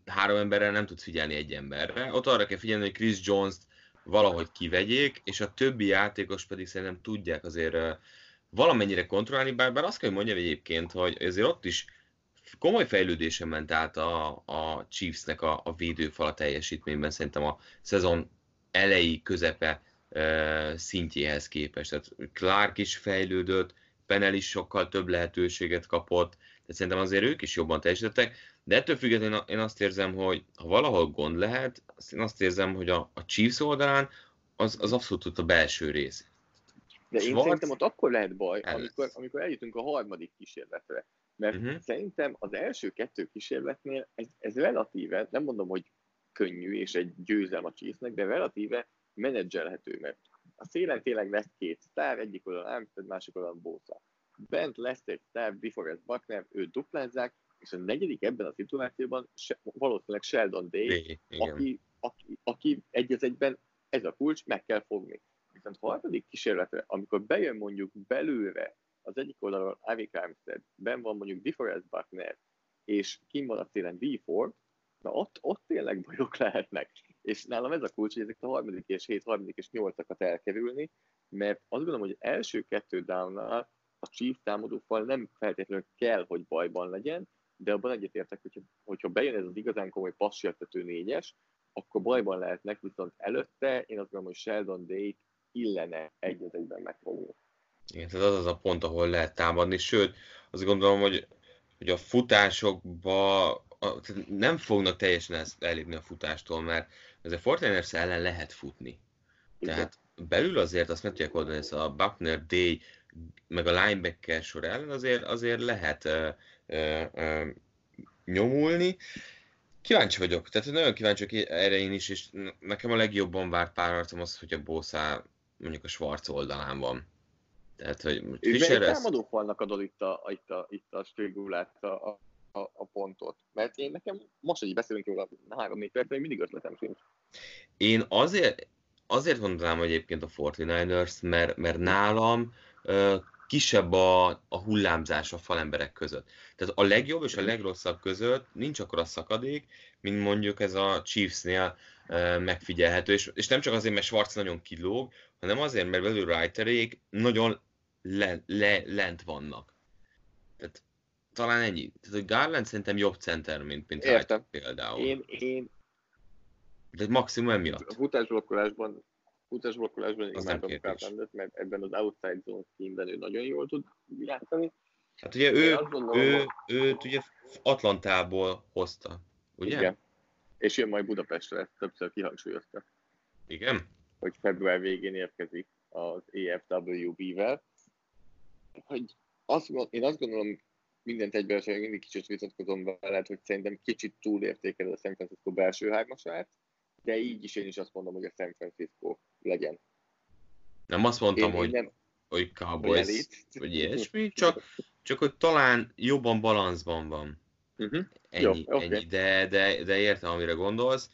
három emberre nem tudsz figyelni egy emberre. Ott arra kell figyelni, hogy Chris Jones-t valahogy kivegyék, és a többi játékos pedig szerintem tudják azért valamennyire kontrollálni, bár, bár azt kell, hogy mondjam egyébként, hogy azért ott is komoly fejlődésen ment át a, a Chiefsnek a, a védőfala teljesítményben, szerintem a szezon elejé közepe szintjéhez képest. Tehát Clark is fejlődött, Penel is sokkal több lehetőséget kapott, de szerintem azért ők is jobban teljesítettek, de ettől függetlenül én azt érzem, hogy ha valahol gond lehet, én azt érzem, hogy a, a Chiefs oldalán az, az abszolút a belső rész. De én Schwarz... szerintem ott akkor lehet baj, amikor, amikor eljutunk a harmadik kísérletre. Mert uh-huh. szerintem az első kettő kísérletnél ez, ez relatíve, nem mondom, hogy könnyű és egy győzelm a Chiefsnek, de relatíve menedzselhető, mert a szélen tényleg lesz két sztár, egyik oldalon Armstead, másik oldalon Bosa. Bent lesz egy sztár, DeForest Buckner, őt duplázzák, és a negyedik ebben a szituációban se, valószínűleg Sheldon Day, Day aki, aki, aki egy az egyben ez a kulcs, meg kell fogni. Viszont a harmadik kísérletre, amikor bejön mondjuk belőle az egyik oldalon Avik Armstead, ben van mondjuk DeForest Buckner, és kim van a télen D. Ford, na ott, ott tényleg bajok lehetnek. És nálam ez a kulcs, hogy ezek a harmadik és hét, harmadik és nyolcakat elkerülni, mert azt gondolom, hogy első kettő downnal a Chief támadófal nem feltétlenül kell, hogy bajban legyen, de abban egyetértek, hogyha, hogyha bejön ez az igazán komoly passértető négyes, akkor bajban lehetnek, viszont előtte én azt gondolom, hogy Sheldon Day illene egy egyben megfogni. Igen, tehát az az a pont, ahol lehet támadni, sőt, azt gondolom, hogy, hogy a futásokba a, nem fognak teljesen ezt elérni a futástól, mert ez a Fortiners ellen lehet futni. Igen. Tehát belül azért azt meg tudják oldani, ez a Buckner, Day, meg a linebacker sor ellen azért, azért lehet uh, uh, uh, nyomulni. Kíváncsi vagyok, tehát nagyon kíváncsi vagyok erre én is, és nekem a legjobban várt párharcom az, hogy a Bosa mondjuk a Schwarz oldalán van. Tehát, hogy Fischer ezt... támadó falnak adod itt a, itt a, itt a a, a, a, pontot? Mert én nekem most, hogy beszélünk róla három-négy perc, még mindig ötletem sincs. Én azért, azért mondanám egyébként a 49ers, mert, mert nálam uh, kisebb a, a hullámzás a falemberek között. Tehát a legjobb és a legrosszabb között nincs akkor a szakadék, mint mondjuk ez a Chiefsnél uh, megfigyelhető, és, és nem csak azért, mert Schwarz nagyon kilóg, hanem azért, mert belül Reiterék nagyon le, le, lent vannak. Talán ennyi. Tehát, hogy Garland szerintem jobb center, mint, mint Értem. például. Én, én... De maximum emiatt. A futásblokkolásban futásblokkolásban imádom Garlandet, mert ebben az outside zone teamben ő nagyon jól tud játszani. Hát ugye ő, gondolom, ő, őt ugye Atlantából hozta, ugye? Igen. És jön majd Budapestre, ezt többször kihangsúlyozta. Igen? Hogy február végén érkezik az EFWB-vel. Hogy azt, én azt gondolom, mindent egyben sem mindig kicsit vitatkozom veled, hogy szerintem kicsit túlértékel a San Francisco belső hármasát, de így is én is azt mondom, hogy a San Francisco legyen. Nem azt mondtam, én, hogy, nem, hogy Cowboys, vagy ilyesmi, csak, csak hogy talán jobban balanszban van. Uh-huh. Ennyi, Jó, okay. ennyi. De, de, de értem, amire gondolsz.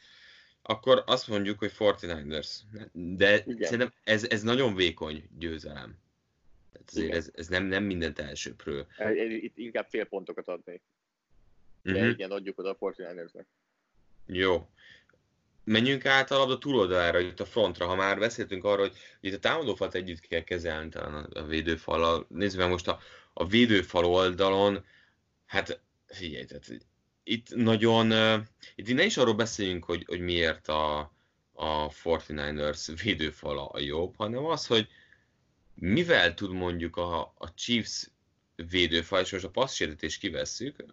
Akkor azt mondjuk, hogy 49ers. De Igen. szerintem ez, ez nagyon vékony győzelem. Tehát azért ez, ez nem, nem mindent elsőpről. Itt inkább fél pontokat adnék. De uh-huh. igen, adjuk oda a 49 Jó menjünk át a labda túloldalára, itt a frontra, ha már beszéltünk arról, hogy itt a támadófalt együtt kell kezelni talán a védőfallal. Nézzük meg most a, a védőfal oldalon, hát figyelj, tehát itt nagyon, uh, itt ne is arról beszéljünk, hogy, hogy miért a, a 49ers védőfala a jobb, hanem az, hogy mivel tud mondjuk a, a Chiefs védőfal, és most a passzsérítést kivesszük,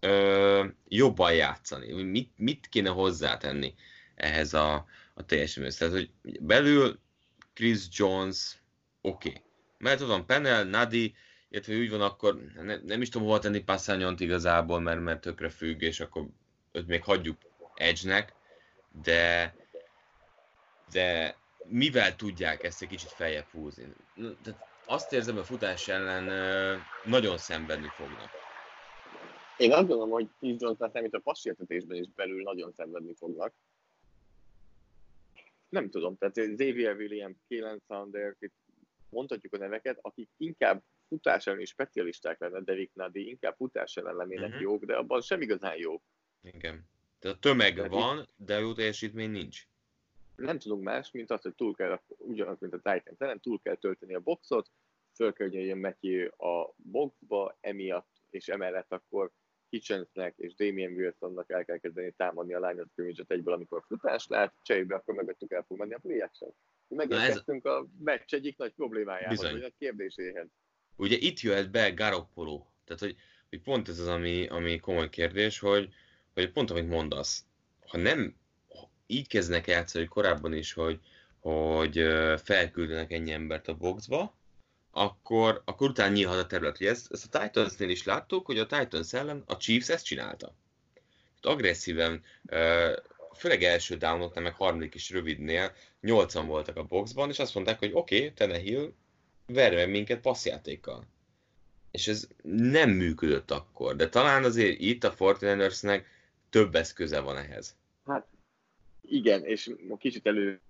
ö, jobban játszani? Mit, mit kéne hozzátenni ehhez a, a teljesítményhez? Tehát, hogy belül Chris Jones, oké. Okay. Mert van Penel, Nadi, illetve úgy van, akkor ne, nem is tudom hova tenni Passanyont igazából, mert, mert tökre függ, és akkor őt még hagyjuk Edge-nek, de, de mivel tudják ezt egy kicsit feljebb húzni? Tehát azt érzem, hogy a futás ellen nagyon szenvedni fognak. Én azt gondolom, hogy Jones nem itt a passértetésben is belül nagyon szenvedni fognak. Nem tudom, tehát Xavier Williams, Kalen Sanders, itt mondhatjuk a neveket, akik inkább futás elleni specialisták lenne, Derek Nadi, inkább futás ellen lennének uh-huh. jók, de abban sem igazán jó. Igen. Tehát a tömeg de van, itt... de jó teljesítmény nincs. Nem tudunk más, mint azt, hogy túl kell, ugyanaz, mint a Titans ellen, túl kell tölteni a boxot, föl kell, hogy jön Matthew a boxba, emiatt és emellett akkor Kitchensnek és Damien Wilsonnak el kell kezdeni támadni a line of scrimmage egyből, amikor futás lát, cserébe akkor mögöttük el fog menni a play action. Megérkeztünk ez... a meccs egyik nagy problémájához, vagy a kérdéséhez. Ugye itt jöhet be Garoppolo, tehát hogy, hogy pont ez az, ami, ami komoly kérdés, hogy, hogy pont amit mondasz, ha nem így kezdnek játszani korábban is, hogy, hogy felküldenek ennyi embert a boxba, akkor, akkor utána nyílhat a terület. Ugye ezt, ezt a Titansnél is láttuk, hogy a Titans ellen a Chiefs ezt csinálta. Agresszíven, főleg első downoknál, meg harmadik is rövidnél, nyolcan voltak a boxban, és azt mondták, hogy oké, okay, Tenehill, verj minket passzjátékkal. És ez nem működött akkor, de talán azért itt a Fortinandersnek több eszköze van ehhez. Igen, és kicsit elő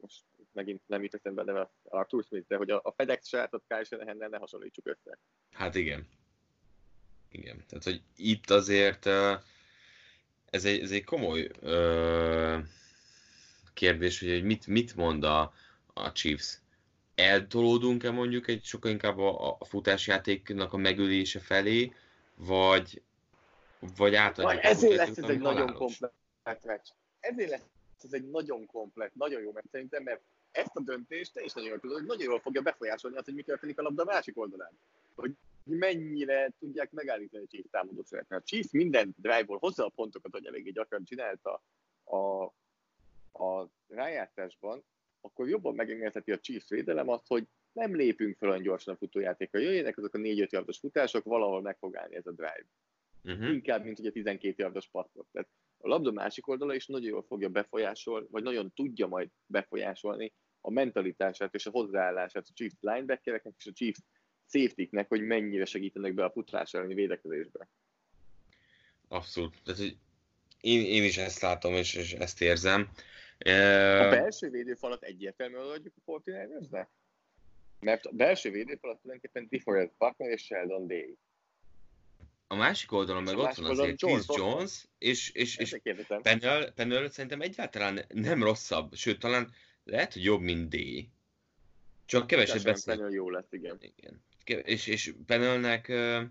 most megint nem jut eszembe neve Arthur Smith, de hogy a, a FedEx sajátot Kyle Shanahan-nel ne hasonlítsuk össze. Hát igen. Igen. Tehát, hogy itt azért ez egy, ez egy komoly ö, kérdés, hogy mit, mit mond a, a Chiefs. Eltolódunk-e mondjuk egy sokkal inkább a, a futásjátéknak a megölése felé, vagy, vagy átadjuk Ezért lesz ez egy nagyon komplet meccs. Ezért lesz ez egy nagyon komplet, nagyon jó meccs szerintem, mert ezt a döntést te is nagyon jól tudod, hogy nagyon jól fogja befolyásolni azt, hogy mi történik a labda másik oldalán. Hogy mennyire tudják megállítani a Chiefs támadó szeretne. A Chiefs minden drive-ból hozza a pontokat, hogy eléggé gyakran csinálta a, a rájátszásban, akkor jobban megengedheti a Chiefs védelem azt, hogy nem lépünk fel olyan gyorsan a futójátékra. Jöjjenek azok a 4-5 yardos futások, valahol meg fog állni ez a drive. Uh-huh. Inkább, mint hogy a 12 yardos passzok. Tehát a labda másik oldala is nagyon jól fogja befolyásolni, vagy nagyon tudja majd befolyásolni a mentalitását és a hozzáállását a Chiefs linebackereknek és a Chiefs safety hogy mennyire segítenek be a futás elleni védekezésbe. Abszolút. Tehát, hogy én, én is ezt látom, és, és ezt érzem. A belső védőfalat egyértelműen adjuk a 49 Mert a belső védőfalat tulajdonképpen DeForest Buckner és Sheldon Day. A másik oldalon meg ott van azért Chris Jones, Jones és, és, és Pennell, Pennell szerintem egyáltalán nem rosszabb, sőt talán lehet, hogy jobb, mint D. Csak keveset beszél. Jó lesz, igen. igen. És, és Pennellnek uh,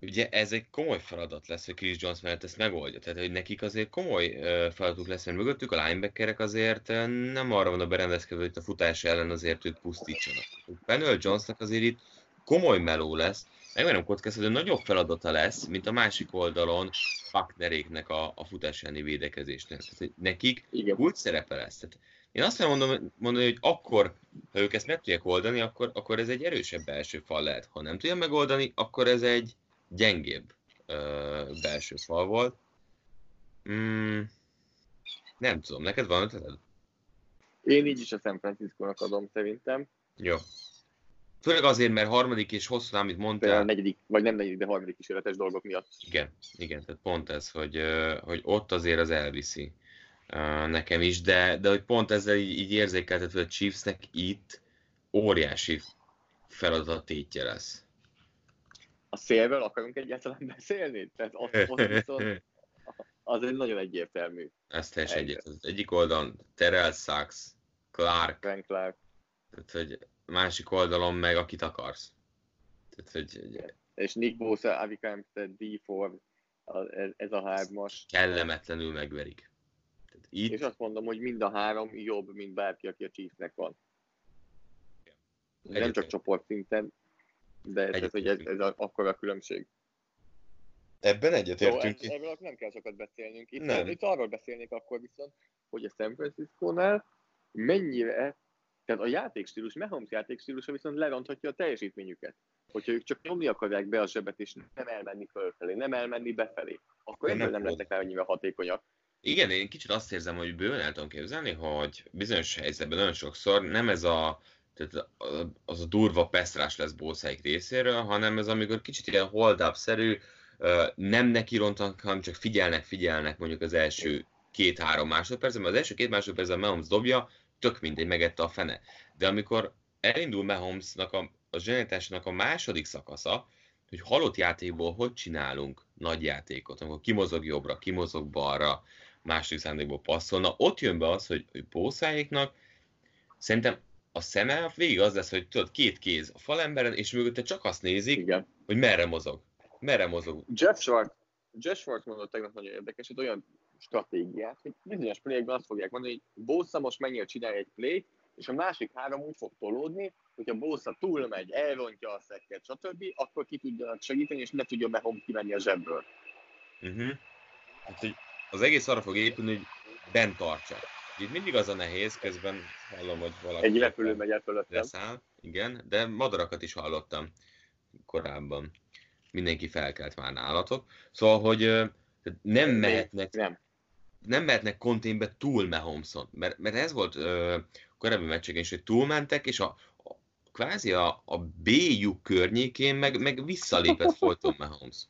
ugye ez egy komoly feladat lesz, hogy Chris Jones mellett ezt megoldja. Tehát, hogy nekik azért komoly feladatuk lesz, mert mögöttük a linebackerek azért nem arra van a berendezkedve, hogy a futás ellen azért őt pusztítsanak. Pennell Jonesnak azért itt komoly meló lesz, megmerem kockázni, hogy nagyobb feladata lesz, mint a másik oldalon Pakneréknek a, a futás elleni védekezésnek. Tehát, hogy nekik Igen. kult szerepe lesz. Tehát én azt nem mondom, mondani, hogy akkor, ha ők ezt meg tudják oldani, akkor, akkor ez egy erősebb belső fal lehet. Ha nem tudja megoldani, akkor ez egy gyengébb ö, belső fal volt. Mm, nem tudom, neked van ötleted? Én így is a San Francisco-nak adom szerintem. Jó. Főleg azért, mert harmadik és hosszú, amit mondtál. A negyedik, vagy nem negyedik, de harmadik kísérletes dolgok miatt. Igen, igen, tehát pont ez, hogy, hogy ott azért az elviszi nekem is, de, de hogy pont ezzel így, így érzékeltetve a Chiefsnek itt óriási feladatétje lesz. A szélről akarunk egyáltalán beszélni? Tehát ott, ott viszont az egy nagyon egyértelmű. Ez teljesen. Az egyik oldalon Terrell Sachs, Clark. Frank Clark. Tehát, hogy másik oldalon meg akit akarsz. Tehát, hogy... És Nick Bosa, Avi Kempted, D. Ford, ez, ez a hármas. Kellemetlenül megverik. Tehát itt... És azt mondom, hogy mind a három jobb, mint bárki, aki a Chiefsnek van. Nem csak csoport szinten, de ez, hogy ez, ez a, akkor a különbség. Ebben egyetértünk. Szóval ebből nem kell sokat beszélnünk. Itt, nem. itt arról beszélnék akkor viszont, hogy a San Francisco-nál mennyire tehát a játékstílus, Mahomes játékstílusa viszont leronthatja a teljesítményüket. Hogyha ők csak nyomni akarják be a zsebet, és nem elmenni fölfelé, nem elmenni befelé, akkor ebből nem lesznek rá annyira hatékonyak. Igen, én kicsit azt érzem, hogy bőven el tudom képzelni, hogy bizonyos helyzetben nagyon sokszor nem ez a tehát az a durva pesztrás lesz bószáik részéről, hanem ez amikor kicsit ilyen hold szerű nem neki rontanak, hanem csak figyelnek, figyelnek mondjuk az első két-három másodpercben, az első két másodpercben Mahomes dobja, tök mindegy, megette a fene. De amikor elindul Mahomesnak a, a zsenitásnak a második szakasza, hogy halott játékból hogy csinálunk nagy játékot, amikor kimozog jobbra, kimozog balra, második szándékból passzolna, ott jön be az, hogy, hogy bószáéknak szerintem a szeme végig az lesz, hogy tudod, két kéz a falemberen, és mögötte csak azt nézik, Igen. hogy merre mozog. Merre mozog. Jeff Schwartz, Jeff Schwartz mondott tegnap nagyon érdekes, hogy olyan stratégiát, hogy bizonyos playekben azt fogják mondani, hogy Bosa most mennyire csinálja egy play és a másik három úgy fog tolódni, hogy a Bosa túlmegy, elrontja a szekket, stb., akkor ki tudjanak segíteni, és ne tudja Mahomes kimenni a zsebből. Uh-huh. Hát, hogy az egész arra fog épülni, hogy bent tartsa. Itt mindig az a nehéz, közben hallom, hogy valaki... Egy repülő megy el fölöttem. Leszáll, igen, de madarakat is hallottam korábban. Mindenki felkelt már nálatok. Szóval, hogy nem mehetnek... Nem. Nem mehetnek konténbe túl Mahomson, mert, mert ez volt ö, korábbi meccseken is, hogy túlmentek, és a, a kvázi a, a B lyuk környékén meg, meg visszalépett Fulton Mahomes.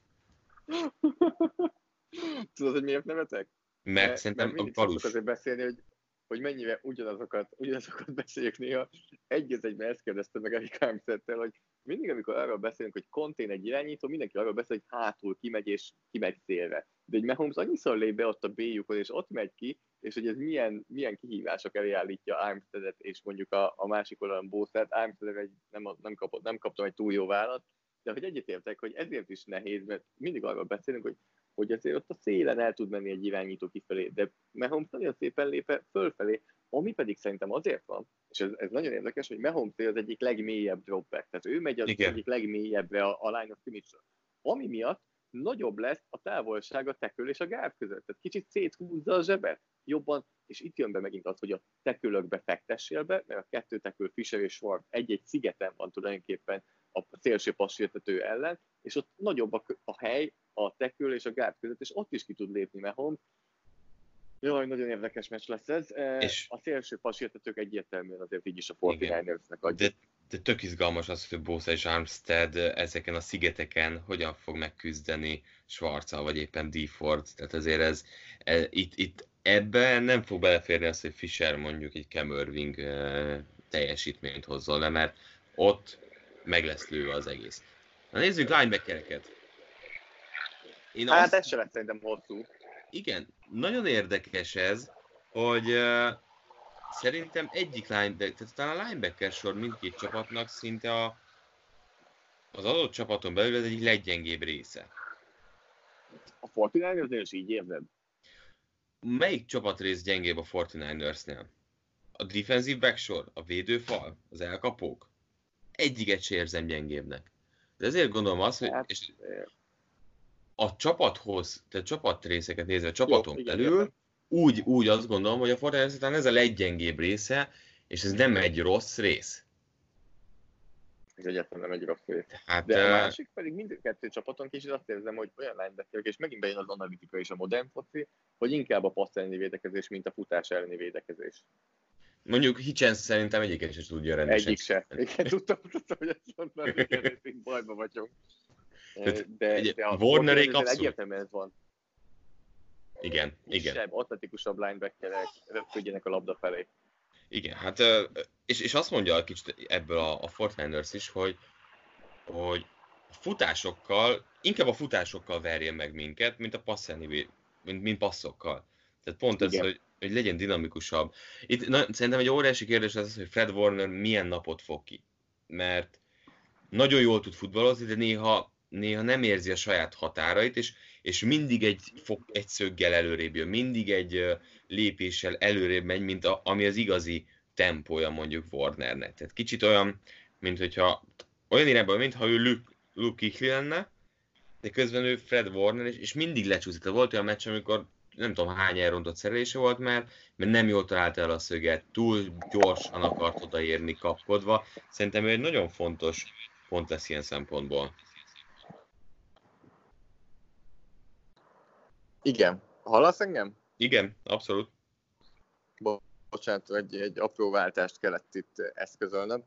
Tudod, hogy miért nevetek? Mert mert szerintem mert a valós. azért beszélni, hogy, hogy mennyire ugyanazokat, ugyanazokat beszéljük néha. Egy az egyben ezt kérdezte meg Erik Armstead-tel, hogy mindig, amikor arról beszélünk, hogy kontén egy irányító, mindenki arról beszél, hogy hátul kimegy és kimegy szélre. De egy Mahomes annyiszor lép be ott a b és ott megy ki, és hogy ez milyen, milyen kihívások elé állítja Armsteadet és mondjuk a, a másik oldalon Bószert. Armstead egy, nem, nem, kapott, nem kaptam egy túl jó választ, de hogy egyetértek, hogy ezért is nehéz, mert mindig arról beszélünk, hogy hogy azért ott a szélen el tud menni egy irányító kifelé, de Mahomes nagyon szépen lép fölfelé, ami pedig szerintem azért van, és ez, ez nagyon érdekes, hogy Mahomes az egyik legmélyebb dropback, tehát ő megy az Igen. egyik legmélyebbre a, a line of scrimmage ami miatt nagyobb lesz a távolság a tekül és a gárd között. Tehát kicsit széthúzza a zsebet jobban, és itt jön be megint az, hogy a tekülökbe fektessél be, mert a kettő tekül Fischer és Schwartz egy-egy szigeten van tulajdonképpen a szélső passértető ellen, és ott nagyobb a, a hely a tekül és a gárd között, és ott is ki tud lépni Mahomes. Jaj, nagyon érdekes meccs lesz ez. E, és a szélső pasértetők egyértelműen azért így is a 49ersnek adja. De, de tök izgalmas az, hogy Bosa és Armstead ezeken a szigeteken hogyan fog megküzdeni Schwarza vagy éppen D. Tehát azért ez, ez itt, itt ebben nem fog beleférni az, hogy Fischer mondjuk egy e, teljesítményt hozzon le, mert ott meg lesz lőve az egész. Na nézzük linebackereket. Én hát azt... ez se lesz szerintem hosszú. Igen, nagyon érdekes ez, hogy szerintem egyik linebacker, tehát talán a linebacker sor mindkét csapatnak szinte a, az adott csapaton belül ez egyik leggyengébb része. A 49 is így érzed? Melyik csapatrész gyengébb a 49ersnél? A defensive backsor, a védőfal, az elkapók? Egyiket se érzem gyengébbnek. De ezért gondolom azt, hogy hát, és a csapathoz, tehát csapatrészeket nézve, a csapaton Jó, belül. Úgy, úgy azt gondolom, hogy a Fortnite ez a leggyengébb része, és ez nem egy rossz rész. Ez egyáltalán nem egy rossz rész. Hát, De a másik pedig mindkettő csapaton kicsit azt érzem, hogy olyan linebacker, és megint bejön az analitika és a modern foci, hogy inkább a passz elleni védekezés, mint a futás elleni védekezés. Mondjuk Hitchens szerintem egyiket sem tudja rendesen. Egyik se. Igen, tudtam, tudtam hogy ezt mondani, hogy bajba vagyunk. De, de a Warnerék abszolút. Egyértelműen ez van. Igen, igen. Kisebb, atletikusabb linebackerek röpködjenek a labda felé. Igen, hát és, és azt mondja kicsit ebből a, a Fortniners is, hogy, hogy a futásokkal, inkább a futásokkal verjen meg minket, mint a passzelni, mint, mint passzokkal. Tehát pont Igen. ez, hogy, hogy legyen dinamikusabb. Itt na, szerintem egy óriási kérdés az, hogy Fred Warner milyen napot fog ki. Mert nagyon jól tud futballozni, de néha néha nem érzi a saját határait, és, és mindig egy, fog, egy szöggel előrébb jön, mindig egy lépéssel előrébb megy, mint a, ami az igazi tempója mondjuk Warnernek. Tehát kicsit olyan, mint hogyha olyan irányban, mintha ő Luke, Luke Kikli lenne, de közben ő Fred Warner, és, és mindig lecsúszott. Volt olyan meccs, amikor nem tudom hány elrontott szerelése volt már, mert nem jól találta el a szöget, túl gyorsan akart odaérni kapkodva. Szerintem ő egy nagyon fontos pont lesz ilyen szempontból. Igen. Hallasz engem? Igen, abszolút. Bo- bocsánat, egy, egy apró váltást kellett itt eszközölnöm.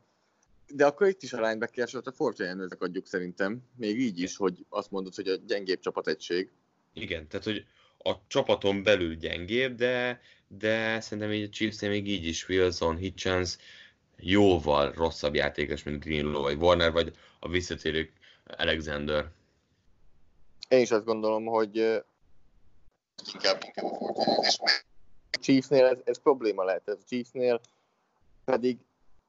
De akkor itt is a linebacker a Fortune-nek adjuk szerintem. Még így is, hogy azt mondod, hogy a gyengébb csapategység. Igen, tehát hogy a csapaton belül gyengébb, de, de szerintem így a chiefs még így is Wilson, Hitchens jóval rosszabb játékos, mint Greenlow, vagy Warner, vagy a visszatérő Alexander. Én is azt gondolom, hogy inkább, inkább a Fortnite. a Chiefsnél ez, ez probléma lehet, ez Chiefsnél pedig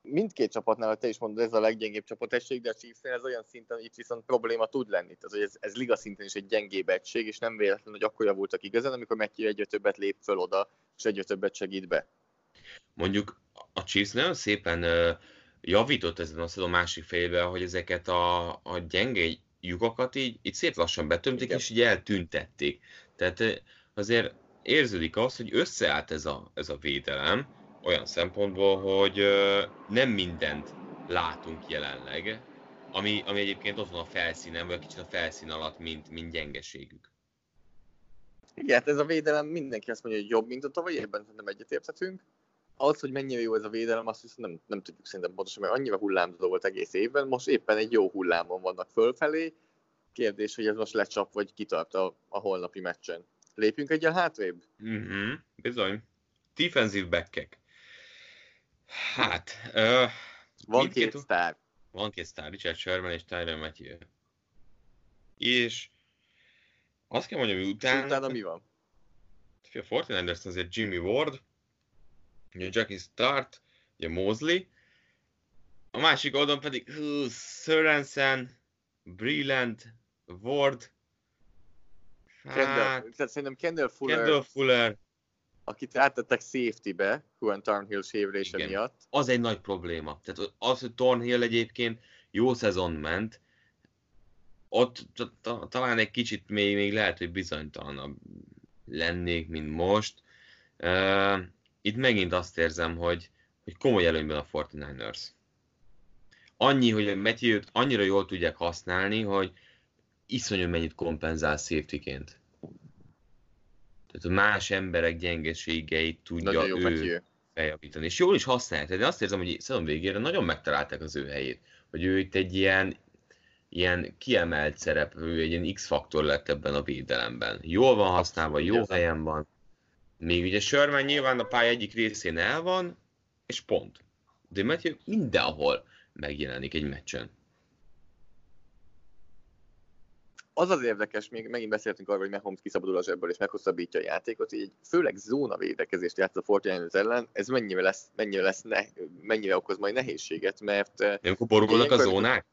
mindkét csapatnál, te is mondod, ez a leggyengébb csapategység, de a Chiefsnél ez olyan szinten, itt viszont probléma tud lenni. Tehát, hogy ez, ez liga szinten is egy gyengébb egység, és nem véletlen, hogy akkor javultak igazán, amikor Matthew egyre többet lép föl oda, és egyre többet segít be. Mondjuk a Chiefs nagyon szépen uh, javított ezen a másik félben, hogy ezeket a, a gyenge lyukakat így, így szép lassan betömték, Igen. és így eltüntették. Tehát azért érződik az, hogy összeállt ez a, ez a védelem olyan szempontból, hogy nem mindent látunk jelenleg, ami, ami egyébként ott van a felszínen, vagy kicsit a felszín alatt, mint, mint gyengeségük. Igen, hát ez a védelem mindenki azt mondja, hogy jobb, mint a tavalyi évben, nem egyetérthetünk. Az, hogy mennyire jó ez a védelem, azt viszont nem, nem tudjuk szerintem pontosan, mert annyira hullámzó volt egész évben, most éppen egy jó hullámon vannak fölfelé. Kérdés, hogy ez most lecsap, vagy kitart a, a holnapi meccsen. Lépjünk egyel hátrébb? Mm-hmm, bizony. Defensive backek. Hát, uh, van két, sztár. Van két sztár, Richard Sherman és Tyler Matthew. És azt kell mondjam, hogy utána... utána mi van? A 49ers azért Jimmy Ward, ugye Jackie Start, ugye Mosley, a másik oldalon pedig Sörensen, Breland, Ward, Kendall, tehát szerintem Kendall Fuller, Kendall Fuller akit áttettek safety-be, Juan Tarnhill sérülése miatt. Az egy nagy probléma. Tehát az, hogy Tarnhill egyébként jó szezon ment, ott talán egy kicsit még, még lehet, hogy bizonytalanabb lennék, mint most. Uh, itt megint azt érzem, hogy, hogy komoly előnyben a 49ers. Annyi, hogy a matthew annyira jól tudják használni, hogy iszonyú mennyit kompenzál safety-ként. Tehát a más emberek gyengeségeit tudja jó ő feljavítani. És jól is használják. Tehát én azt érzem, hogy szezon végére nagyon megtalálták az ő helyét. Hogy ő itt egy ilyen ilyen kiemelt szereplő, egy ilyen X-faktor lett ebben a védelemben. Jól van használva, jó helyen van. Még ugye Sörmen nyilván a pálya egyik részén el van, és pont. De Matthew mindenhol megjelenik egy meccsen. Az az érdekes, még megint beszéltünk arról, hogy Mahomes kiszabadul a zsebből és meghosszabbítja a játékot, így főleg zóna védekezést játsz a Fortnite ellen, ez mennyire lesz, mennyire lesz ne, mennyire okoz majd nehézséget, mert... Nem borulnak a zónák?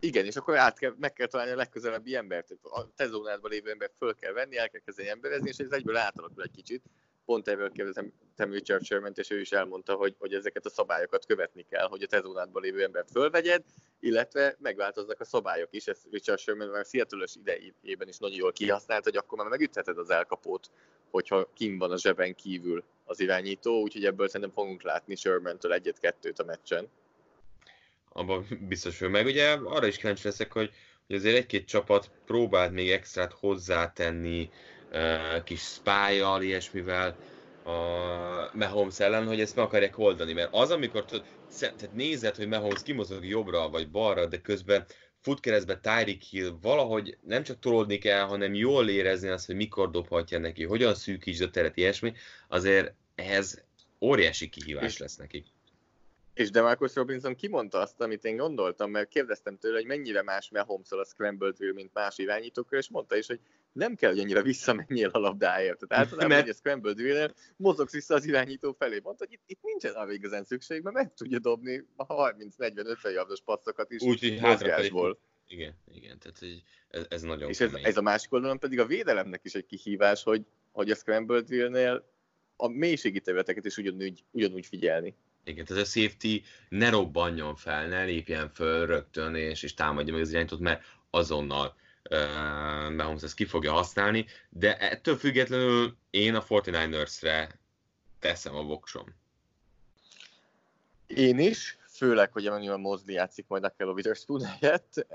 Igen, és akkor át kell, meg kell találni a legközelebbi embert. A te zónádban lévő embert föl kell venni, el kell kezdeni emberezni, és ez egyből átalakul egy kicsit. Pont erről kérdezem Richard sherman és ő is elmondta, hogy, hogy ezeket a szabályokat követni kell, hogy a te zónádban lévő embert fölvegyed, illetve megváltoznak a szabályok is. Ezt Richard Sherman már seattle idejében is nagyon jól kihasznált, hogy akkor már megütheted az elkapót, hogyha kim van a zseben kívül az irányító, úgyhogy ebből szerintem fogunk látni Sherman-től egyet-kettőt a meccsen. Abban biztos, hogy meg ugye arra is kíváncsi leszek, hogy, hogy azért egy-két csapat próbált még extrát hozzátenni kis spájjal, ilyesmivel a Mahomes ellen, hogy ezt meg akarják oldani, mert az, amikor tehát nézed, hogy Mahomes kimozog jobbra vagy balra, de közben fut keresztbe Tyreek Hill valahogy nem csak tolódni kell, hanem jól érezni azt, hogy mikor dobhatja neki, hogyan szűkítsd a teret, ilyesmi, azért ehhez óriási kihívás lesz neki. És Demarcus Robinson kimondta azt, amit én gondoltam, mert kérdeztem tőle, hogy mennyire más mahomes a scrambled mint más irányítókra, és mondta is, hogy nem kell, hogy annyira visszamenjél a labdáért. Tehát általában, hogy a scrambled drill mozogsz vissza az irányító felé. Mondta, hogy itt, itt nincsen arra igazán szükség, mert meg tudja dobni a 30-40-50 yardos passzokat is Úgy, hogy mozgásból. Igen, igen, tehát ez, ez nagyon És ez, ez, a másik oldalon pedig a védelemnek is egy kihívás, hogy, hogy a scrambled drillnél a mélységi területeket is ugyanúgy, ugyanúgy figyelni. Igen, tehát a safety ne robbanjon fel, ne lépjen föl rögtön, és, és támadja meg az irányítót, mert azonnal Mahomes ezt ki fogja használni, de ettől függetlenül én a 49ers-re teszem a voksom. Én is, főleg, hogy Emmanuel Mosley játszik majd a Kello Witherspoon helyett.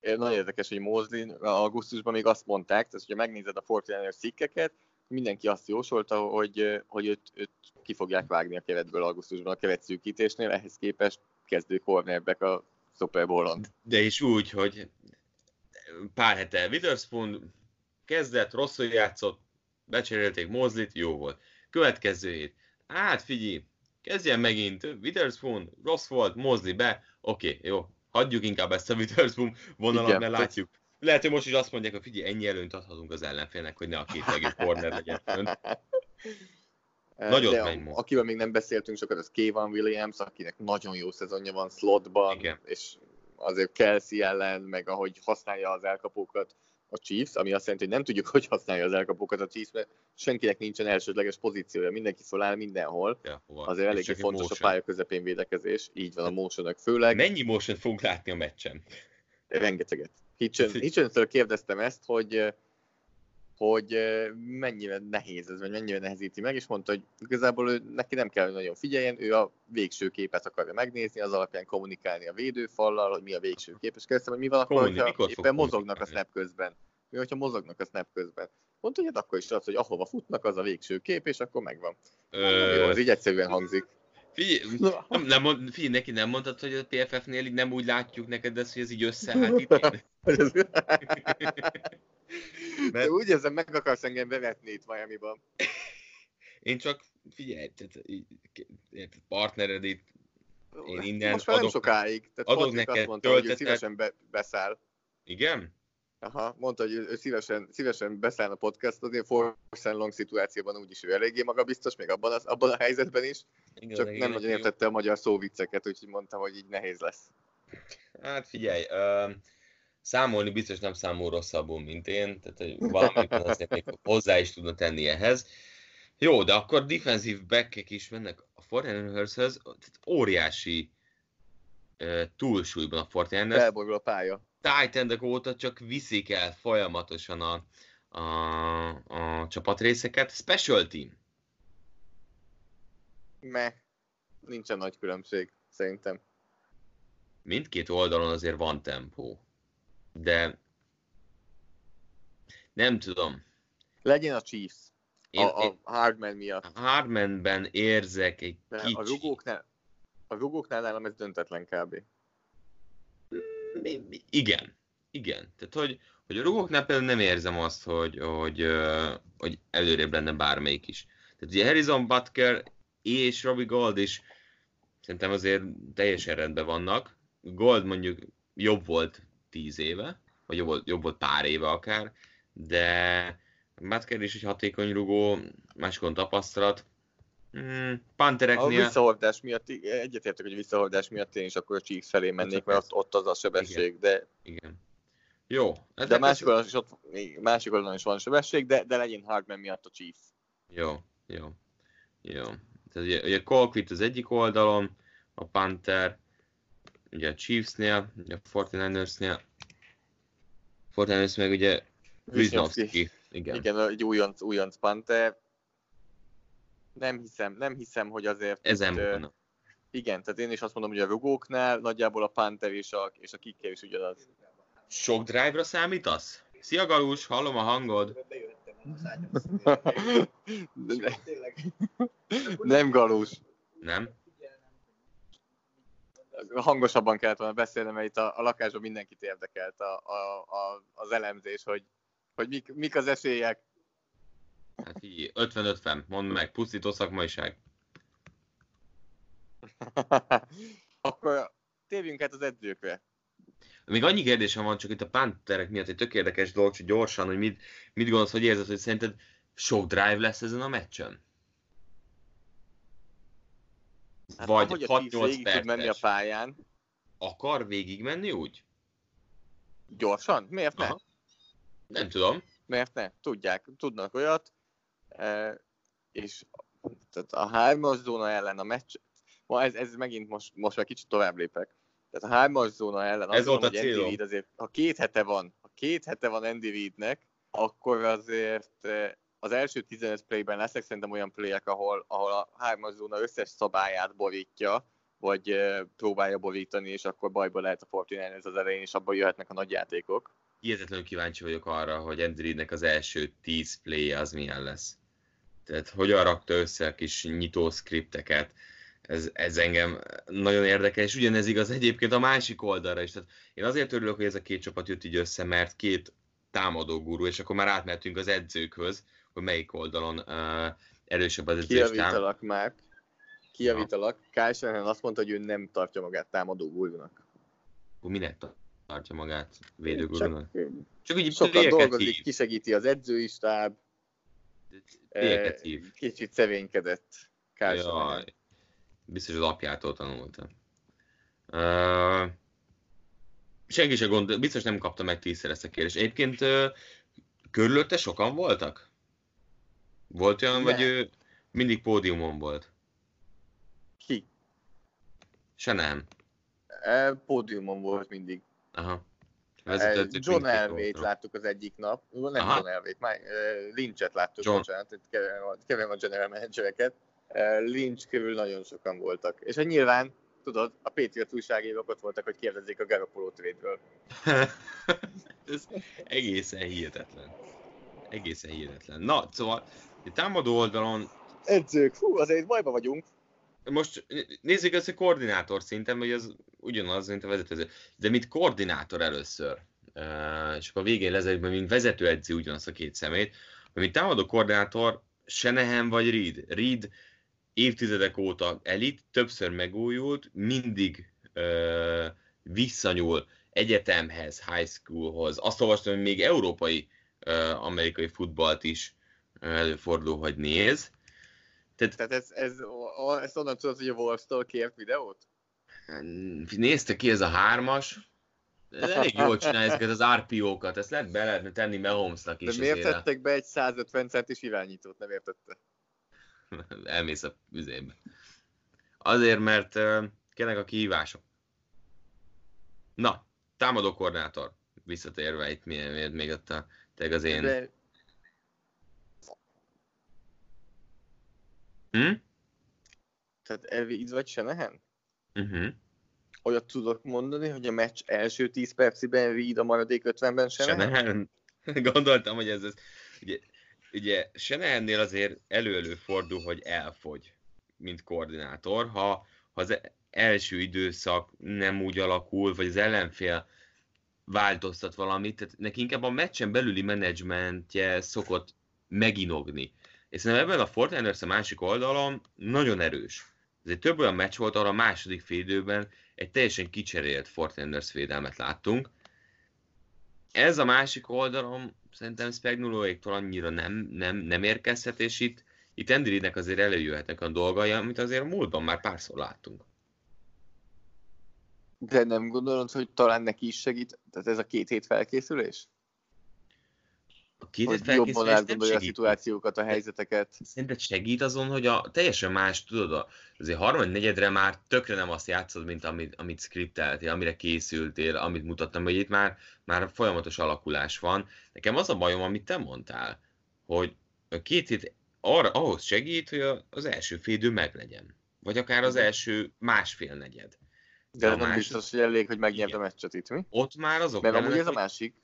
Nagyon érdekes, hogy Mosley augusztusban még azt mondták, tehát hogyha megnézed a 49ers cikkeket, mindenki azt jósolta, hogy, hogy őt, őt ki fogják vágni a keretből augusztusban a keretszűkítésnél, ehhez képest kezdő cornerback a Super Bowl-on. De is úgy, hogy pár hete Witherspoon kezdett, rosszul játszott, becserélték Mozlit, jó volt. Következő hét, hát figyelj, kezdjen megint, Witherspoon, rossz volt, Mozli be, oké, okay, jó, hagyjuk inkább ezt a Witherspoon vonalat, Igen, mert látjuk, lehet, hogy most is azt mondják, hogy figyelj, ennyi előnyt adhatunk az ellenfélnek, hogy ne a két legjobb corner legyen fönt. Nagyon De megy most. Akivel még nem beszéltünk sokat, az Kevin Williams, akinek nagyon jó szezonja van slotban, Igen. és azért Kelsey ellen, meg ahogy használja az elkapókat a Chiefs, ami azt jelenti, hogy nem tudjuk, hogy használja az elkapókat a Chiefs, mert senkinek nincsen elsődleges pozíciója, mindenki feláll mindenhol. Ja, azért elég fontos a pálya közepén védekezés, így van a motion főleg. Mennyi motion fogunk látni a meccsen? Rengeteget. Hitchen, Hitchens-től kérdeztem ezt, hogy hogy mennyire nehéz ez, vagy mennyire nehezíti meg, és mondta, hogy igazából ő, neki nem kell, hogy nagyon figyeljen, ő a végső képet akarja megnézni, az alapján kommunikálni a védőfallal, hogy mi a végső kép, és kérdeztem, hogy mi van akkor, hogyha éppen mozognak a snap közben. Mi, hogyha mozognak a snap közben. Mondta, hogy hát akkor is az, hogy ahova futnak, az a végső kép, és akkor megvan. Ö... Jó, ez így egyszerűen hangzik. Figyelj, nem, nem mond, figyelj, neki nem mondtad, hogy a PFF-nél így nem úgy látjuk neked ezt, hogy ez így összehátít. Mert... úgy érzem, meg akarsz engem bevetni itt Miami-ban. Én csak, figyelj, tehát, partnered itt, én innen Most adok, nem sokáig. Tehát adok neked azt mondta, töltetet. hogy szívesen be, beszáll. Igen? Aha, mondta, hogy ő szívesen, szívesen beszáll a podcastodni, a Force Long szituációban úgyis ő eléggé magabiztos, még abban, az, abban a helyzetben is. Igen, csak igen, nem nagyon értette a magyar szóvicceket, úgyhogy mondtam, hogy így nehéz lesz. Hát figyelj, uh, számolni biztos nem számol rosszabbul, mint én, tehát hogy valamit azért még hozzá is tudna tenni ehhez. Jó, de akkor defensív backek is mennek a Fortinanders-höz, óriási uh, túlsúlyban a Fortinanders. Elborul a pálya. Titan óta csak viszik el folyamatosan a, a, a csapatrészeket. Special team. Me. Nincsen nagy különbség, szerintem. Mindkét oldalon azért van tempó de nem tudom. Legyen a Chiefs. Én, a, a Hardman miatt. A Hardmanben érzek egy de kicsi... A rugóknál, a rugóknál nálam ez döntetlen kb. Igen. Igen. Tehát, hogy, hogy a rugóknál például nem érzem azt, hogy, hogy, hogy előrébb lenne bármelyik is. Tehát ugye Harrison Butker és Robbie Gold is szerintem azért teljesen rendben vannak. Gold mondjuk jobb volt tíz éve, vagy jobb volt, jobb volt pár éve akár, de Butker is egy hatékony rugó, másikon tapasztalat. Hmm, Pantereknél... A visszahordás miatt, egyetértek, hogy visszahordás miatt én is akkor a Chiefs felé mennék, mert ott, ott az a sebesség, Igen. de... Igen. Jó. De másik oldalon is, ott, másik oldalon is van sebesség, de, de legyen Hardman miatt a Chiefs. Jó, jó, jó. Tehát ugye, ugye Colquitt az egyik oldalon, a Panther, ugye a Chiefsnél, ugye a 49ersnél, 49ers meg ugye Wisnowski. Igen. Igen, egy újonc, újonc Panther. Nem hiszem, nem hiszem, hogy azért... Ezen itt, Igen, tehát én is azt mondom, hogy a rugóknál nagyjából a Panther és a, és a kicker is ugyanaz. Sok drive-ra számítasz? Szia Galus, hallom a hangod. nem Galus. Nem? hangosabban kellett volna beszélni, mert itt a, a lakásban mindenkit érdekelt a, a, a, az elemzés, hogy, hogy mik, mik az esélyek. Hát így, 50-50, mondd meg, pusztító szakmaiság. Akkor térjünk át az edzőkre. Még annyi kérdésem van csak itt a pánterek miatt egy tök érdekes dolog, hogy gyorsan, hogy mit, mit gondolsz, hogy érzed, hogy szerinted sok drive lesz ezen a meccsen? Hát Vagy 6-8 perces. menni a pályán. Akar végig menni úgy? Gyorsan? Miért ne? Nem tudom. Miért ne? Tudják, tudnak olyat. E, és tehát a hármas zóna ellen a meccs, ma ez, ez megint most, most már kicsit tovább lépek. Tehát a hármas zóna ellen ez volt a célom. Andy Reid azért, ha két hete van, ha két hete van Andy Reidnek, akkor azért e, az első 15 playben lesznek szerintem olyan playek, ahol, ahol a hármas zóna összes szabályát borítja, vagy uh, próbálja borítani, és akkor bajba lehet a Fortnite az elején, és abban jöhetnek a nagy játékok. Hihetetlenül kíváncsi vagyok arra, hogy Andridnek az első 10 play az milyen lesz. Tehát hogyan rakta össze a kis nyitó skripteket, ez, ez engem nagyon érdekel, és ugyanez igaz egyébként a másik oldalra is. Tehát én azért örülök, hogy ez a két csapat jött így össze, mert két támadó gurú, és akkor már átmentünk az edzőkhöz, hogy melyik oldalon uh, erősebb az edzés. Kijavítalak már. Kijavítalak. Kyle azt mondta, hogy ő nem tartja magát támadó gurúnak. Akkor minek tartja magát védőgurúnak? Csak, Csak úgy sokat dolgozik, kisegíti az edzői stáb. Hív. Kicsit szevénykedett Kyle Biztos az apjától tanulta. Uh, senki sem gond, biztos nem kapta meg tízszer ezt a kérdést. Egyébként uh, körülötte sokan voltak? Volt olyan, vagy ő mindig pódiumon volt? Ki? Se nem. E, pódiumon volt mindig. Aha. John oldalon. láttuk az egyik nap, nem Aha. John Elway-t, már, Lynchet láttuk, John. bocsánat, keverem a- general managereket. Lynch körül nagyon sokan voltak. És hát nyilván, tudod, a Patriots újságírók ott voltak, hogy kérdezzék a Garoppolo trade-ről. Ez egészen hihetetlen. Egészen hihetetlen. Na, szóval, támadó oldalon Edzők, hú, azért bajba vagyunk. most nézzük ezt a koordinátor szinten, vagy az ugyanaz, mint a vezetőedző. De mint koordinátor először, és akkor a végén lezárjuk, mint vezetőedző ugyanazt a két szemét, mint támadó koordinátor Shanahan vagy Reed. Reed évtizedek óta elit, többször megújult, mindig uh, visszanyúl egyetemhez, high schoolhoz. Azt olvastam, hogy még európai uh, amerikai futballt is előfordul, hogy néz. Tehát ez, ez, o- ezt onnan tudod, hogy a Wolves-tól kért videót? Nézte ki ez a hármas, Ez elég jól csinálja ezeket az RPO-kat, ezt lehet be lehetne tenni Mahomesnak De is. miért ezért tettek be egy 150 centis irányítót, nem értette? Elmész a üzébe. Azért, mert uh, kellenek a kihívások. Na, támadó koordinátor. Visszatérve itt miért, miért még ott a, az én... De Hm? Tehát Elvid vagy Shanahan? Uh-huh. Olyat tudok mondani, hogy a meccs első 10 perciben Reed, a maradék 50-ben Shanahan? Shanahan. Gondoltam, hogy ez, ez ugye, ugye Shanahannél azért elő-elő fordul, hogy elfogy, mint koordinátor, ha, ha az első időszak nem úgy alakul, vagy az ellenfél változtat valamit, tehát neki inkább a meccsen belüli menedzsmentje szokott meginogni. És szerintem ebben a Fortiners a másik oldalon nagyon erős. Ezért több olyan meccs volt, ahol a második félidőben egy teljesen kicserélt Fortiners védelmet láttunk. Ez a másik oldalon szerintem Spagnuoloéktól annyira nem, nem, nem érkezhet, és itt, itt Andy Reidnek azért előjöhetnek a dolgai, amit azért a múltban már párszor láttunk. De nem gondolod, hogy talán neki is segít, tehát ez a két hét felkészülés? A két jobban átgondolja a szituációkat, a helyzeteket. Szerinted segít azon, hogy a teljesen más, tudod, a- azért harmad negyedre már tökre nem azt játszod, mint amit, amit skripteltél, amire készültél, amit mutattam, hogy itt már, már folyamatos alakulás van. Nekem az a bajom, amit te mondtál, hogy a két hét arra, ahhoz segít, hogy a- az első félidő meglegyen. Vagy akár az első másfél negyed. De a nem másik- biztos, hogy elég, hogy megnyert a meccset itt, mi? Ott már azok Mert amúgy ez a másik,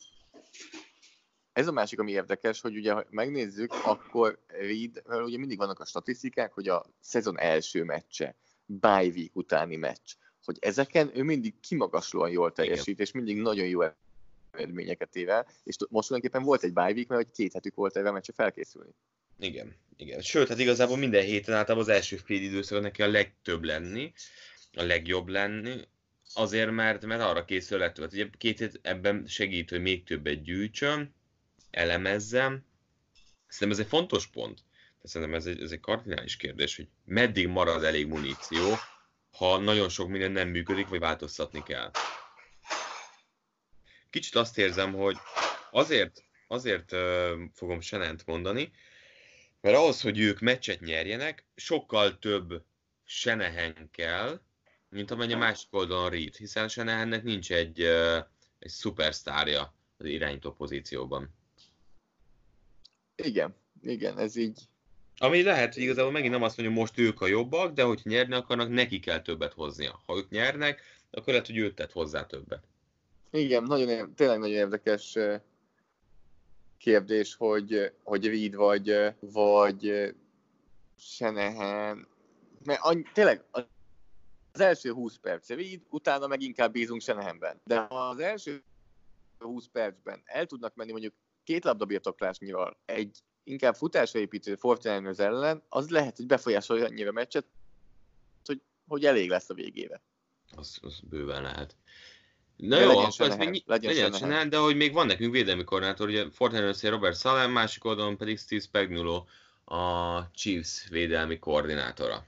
ez a másik, ami érdekes, hogy ugye, ha megnézzük, akkor Reed, ugye mindig vannak a statisztikák, hogy a szezon első meccse, bye week utáni meccs, hogy ezeken ő mindig kimagaslóan jól teljesít, és mindig nagyon jó eredményeket ér el, és most tulajdonképpen volt egy bye week, mert hogy két hetük volt erre a meccsre felkészülni. Igen, igen. Sőt, hát igazából minden héten általában az első fél időszakon neki a legtöbb lenni, a legjobb lenni, azért, mert, mert arra készül lett. Hát ugye két hét ebben segít, hogy még többet gyűjtsön, elemezzem. Szerintem ez egy fontos pont. De szerintem ez egy, ez egy kardinális kérdés, hogy meddig marad elég muníció, ha nagyon sok minden nem működik, vagy változtatni kell. Kicsit azt érzem, hogy azért, azért uh, fogom Senent mondani, mert ahhoz, hogy ők meccset nyerjenek, sokkal több Senehen kell, mint amennyi a másik oldalon Reed, hiszen Senehennek nincs egy, uh, egy szupersztárja az irányító pozícióban. Igen, igen, ez így, Ami lehet, hogy igazából megint nem azt mondja, most ők a jobbak, de hogy nyerni akarnak, neki kell többet hoznia. Ha ők nyernek, akkor lehet, hogy ő tett hozzá többet. igen, nagyon, tényleg nagyon érdekes kérdés, hogy, hogy Reed vagy, vagy eh, Shanahan, mert annyi, tényleg az első 20 perc Reed, utána meg inkább bízunk Shanahanben. De ha az első 20 percben el tudnak menni mondjuk két labdabirtoklásnyival egy inkább futásra építő Fortiners ellen, az lehet, hogy befolyásolja annyira a meccset, hogy, hogy elég lesz a végére. Az, az bőven lehet. Na De jó, legyen akkor ez még legyen legyen Shanahan. Shanahan, de hogy még van nekünk védelmi koordinátor, ugye Fortiners Robert Salem, másik oldalon pedig Steve Spagnuolo, a Chiefs védelmi koordinátora.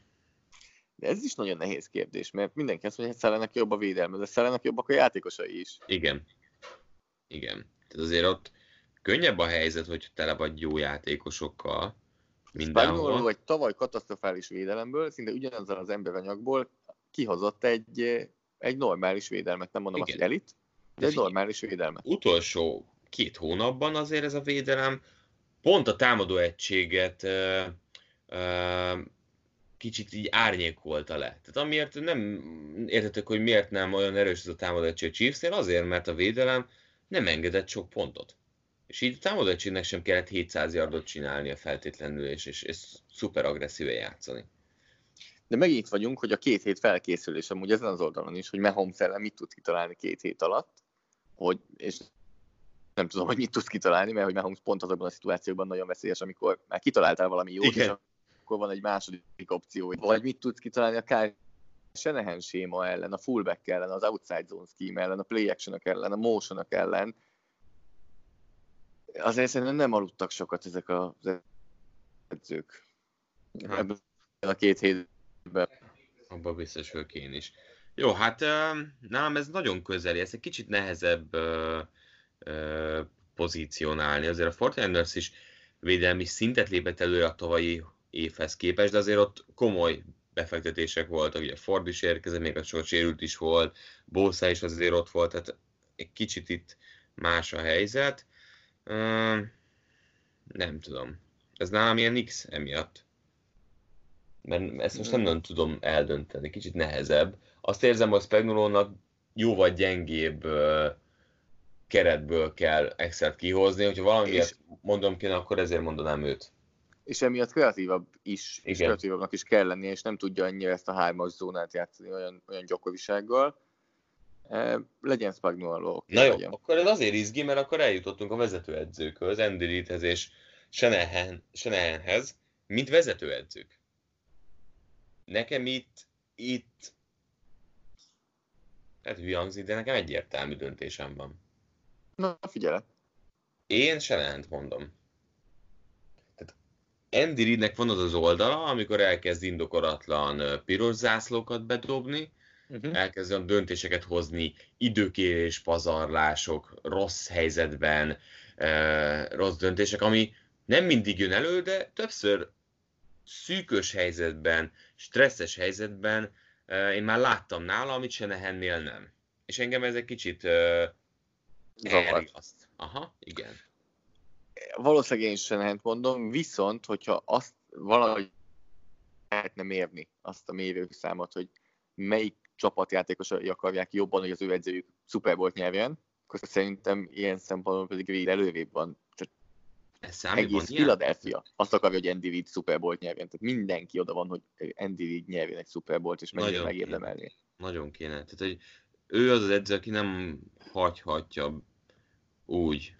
De ez is nagyon nehéz kérdés, mert mindenki azt mondja, hogy Szellenek jobb a védelme, de Szellenek jobbak a játékosai is. Igen. Igen. Tehát azért ott könnyebb a helyzet, hogy tele vagy jó játékosokkal mindenhol. egy tavaly katasztrofális védelemből, szinte ugyanazzal az emberanyagból kihozott egy, egy normális védelmet, nem mondom Igen. azt, hogy elit, De egy normális védelme. Utolsó két hónapban azért ez a védelem pont a támadó egységet uh, uh, kicsit így árnyékolta le. Tehát amiért nem értetek, hogy miért nem olyan erős ez a támadó egység Chiefsnél, azért, mert a védelem nem engedett sok pontot. És így a támadó egységnek sem kellett 700 yardot csinálnia feltétlenül, és, és, és szuper agresszíven játszani. De megint vagyunk, hogy a két hét felkészülés amúgy ezen az oldalon is, hogy Mahomes ellen mit tud kitalálni két hét alatt, hogy, és nem tudom, hogy mit tudsz kitalálni, mert hogy Mahomes pont azokban a szituációkban nagyon veszélyes, amikor már kitaláltál valami jót, Igen. és akkor van egy második opció. Vagy mit tudsz kitalálni a Kyle Shanahan séma ellen, a fullback ellen, az outside zone scheme ellen, a play action ellen, a motion ellen. Azért szerintem nem aludtak sokat ezek az edzők. Hát. Ebben a két hétben. Abban biztos vagyok én is. Jó, hát nálam ez nagyon közeli, ez egy kicsit nehezebb pozícionálni. Azért a Fortinanders is védelmi szintet lépett előre a tavalyi évhez képest, de azért ott komoly befektetések voltak, ugye Ford is érkezett, még a sok sérült is volt, Bosa is azért ott volt, tehát egy kicsit itt más a helyzet. Uh, nem tudom. Ez nálam ilyen X emiatt. Mert ezt most nem nagyon tudom eldönteni, kicsit nehezebb. Azt érzem, hogy Spagnolónak jóval gyengébb uh, keretből kell Excel-t kihozni, hogyha valamiért és... mondom kéne, akkor ezért mondanám őt. És emiatt kreatívabb is, Igen. és kreatívabbnak is kell lennie, és nem tudja annyira ezt a hármas zónát játszani olyan, olyan gyakorisággal. E, legyen Spagnolo. Na jó, legyen. akkor ez azért izgi, mert akkor eljutottunk a vezetőedzőkhöz, Andy Reidhez és Shanahanhez, mint vezetőedzők. Nekem itt, itt hát hülye hangzik, de nekem egyértelmű döntésem van. Na, figyelj. Én Shanahan-t mondom. Tehát Andy Reidnek van az az oldala, amikor elkezd indokoratlan piros zászlókat bedobni, uh-huh. elkezd olyan döntéseket hozni, időkérés, pazarlások, rossz helyzetben, eh, rossz döntések, ami nem mindig jön elő, de többször szűkös helyzetben, stresszes helyzetben eh, én már láttam nála, amit se nehennél nem. És engem ez egy kicsit eh, Elriaszt. Aha, igen. Valószínűleg én sem mondom, viszont, hogyha azt valahogy lehetne mérni azt a mérőszámot, hogy melyik csapatjátékosai akarják jobban, hogy az ő edzőjük Super Bowl nyerjen, akkor szerintem ilyen szempontból pedig Reed előrébb van. Csak egész Philadelphia azt akarja, hogy Andy Reid Super Bowl nyerjen. Tehát mindenki oda van, hogy Andy Reid nyerjen egy Super Bowl-t, és mennyire megérdemelni. Nagyon kéne. Tehát, hogy ő az az edző, aki nem hagyhatja úgy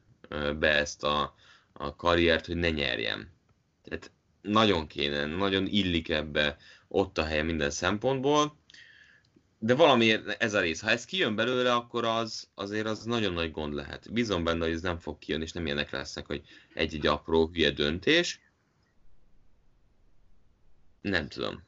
be ezt a, a karriert, hogy ne nyerjem. Tehát nagyon kéne, nagyon illik ebbe ott a helye minden szempontból, de valamiért ez a rész, ha ez kijön belőle, akkor az azért az nagyon nagy gond lehet. Bízom benne, hogy ez nem fog kijönni, és nem ilyenek lesznek, hogy egy-egy apró hülye döntés. Nem tudom.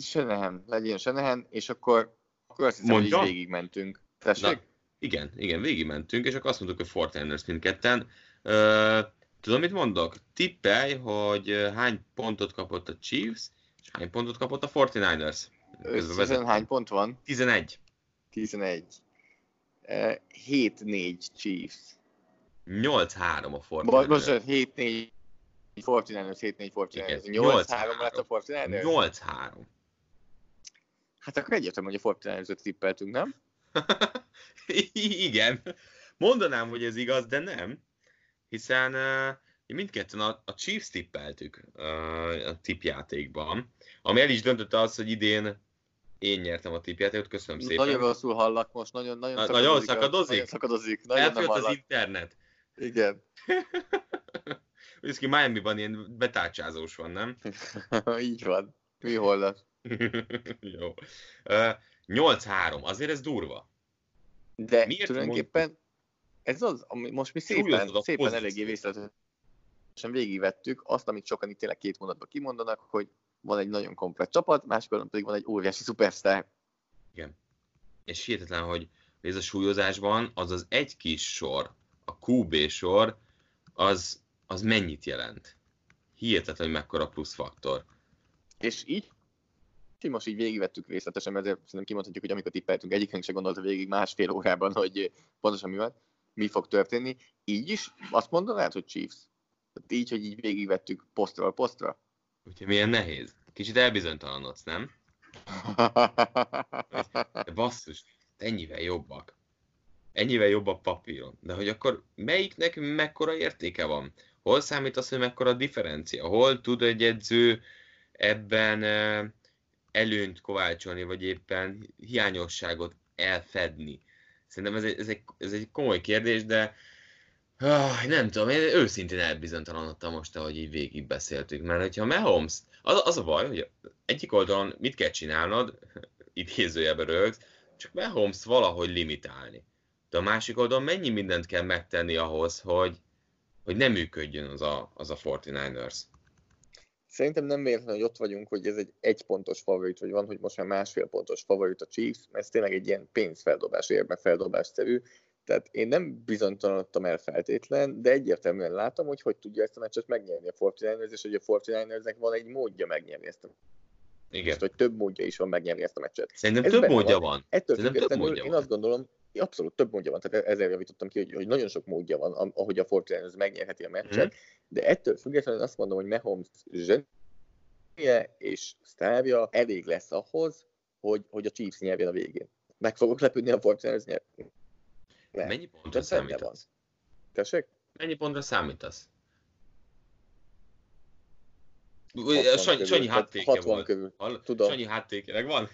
Senehen, legyen Senehen, és akkor, akkor azt hiszem, Mondja? hogy végigmentünk. Tessék? Na, igen, igen, végigmentünk, és akkor azt mondtuk, hogy Fortinanders mindketten. Uh, tudom, mit mondok? Tippelj, hogy hány pontot kapott a Chiefs, és hány pontot kapott a 49ers. Összesen hány pont van? 11. 11. Uh, 7-4 Chiefs. 8-3 a 49ers. Most 7-4 49ers, 7-4 49ers. 8-3 lett a 49ers? 8-3. Hát akkor egyértelmű, hogy a 49ers tippeltünk, nem? Igen. Mondanám, hogy ez igaz, de nem. Hiszen uh, mindketten a, a Chiefs tippeltük a tippjátékban, ami el is döntötte az, hogy idén én nyertem a tippjátékot, köszönöm szépen. Nagyon rosszul hallak most, nagyon, nagyon szakadozik. Nagyon szakadozik? Nagyon szakadozik. Nagyon Elfőtt az internet. Igen. Úgy ki Miami-ban ilyen betárcsázós van, nem? Így van. Mi holdas? Jó. Uh, 8-3, azért ez durva. De Miért tulajdonképpen mond... ez az, ami most mi szépen, szépen eléggé részletesen végigvettük azt, amit sokan itt tényleg két mondatban kimondanak, hogy van egy nagyon komplet csapat, máskor pedig van egy óriási szupersztár. Igen. És hihetetlen, hogy ez a súlyozásban az az egy kis sor, a QB sor, az, az mennyit jelent. Hihetetlen, hogy mekkora plusz faktor. És így most így végigvettük részletesen, mert szerintem kimondhatjuk, hogy amikor tippeltünk, egyikünk se gondolta végig másfél órában, hogy pontosan mi van, mi fog történni. Így is azt mondanád, hogy Chiefs? Tehát így, hogy így végigvettük posztról posztra? Úgyhogy milyen nehéz. Kicsit elbizonytalanodsz, nem? De basszus, ennyivel jobbak. Ennyivel jobbak papíron. De hogy akkor melyiknek mekkora értéke van? Hol számít az, hogy mekkora a differencia? Hol tud egy edző ebben előnyt kovácsolni, vagy éppen hiányosságot elfedni? Szerintem ez egy, ez egy, ez egy komoly kérdés, de Ah, nem tudom, én őszintén elbizonytalanodtam most, ahogy így végig beszéltük, mert hogyha Mahomes, az, az a baj, hogy egyik oldalon mit kell csinálnod, idézőjelbe rögz, csak Mahomes valahogy limitálni. De a másik oldalon mennyi mindent kell megtenni ahhoz, hogy, hogy nem működjön az a, az a 49ers? Szerintem nem véletlen, hogy ott vagyunk, hogy ez egy egy pontos favorit, vagy van, hogy most már másfél pontos favorit a Chiefs, mert ez tényleg egy ilyen pénzfeldobás, feldobásszerű. Tehát én nem bizonytalanodtam el feltétlen, de egyértelműen látom, hogy hogy tudja ezt a meccset megnyerni a 49ers, és hogy a 49ersnek van egy módja megnyerni ezt a Igen. Most, hogy több módja is van megnyerni ezt a meccset. Szerintem Ez több módja van. van. Ettől Szerintem függetlenül én van. azt gondolom, abszolút több módja van, tehát ezzel javítottam ki, hogy, hogy nagyon sok módja van, ahogy a 49ers megnyerheti a meccset, mm. de ettől függetlenül azt mondom, hogy Mahomes zsenie és sztávja elég lesz ahhoz, hogy, hogy a Chiefs nyerjen a végén. Meg fogok lepődni, a 49ers nyer. Nem. Mennyi pontra számítasz? Tessék? Mennyi pontra számítasz? Sanyi, Sanyi háttéke volt. Körül. Tudom. Sanyi háttéke, van?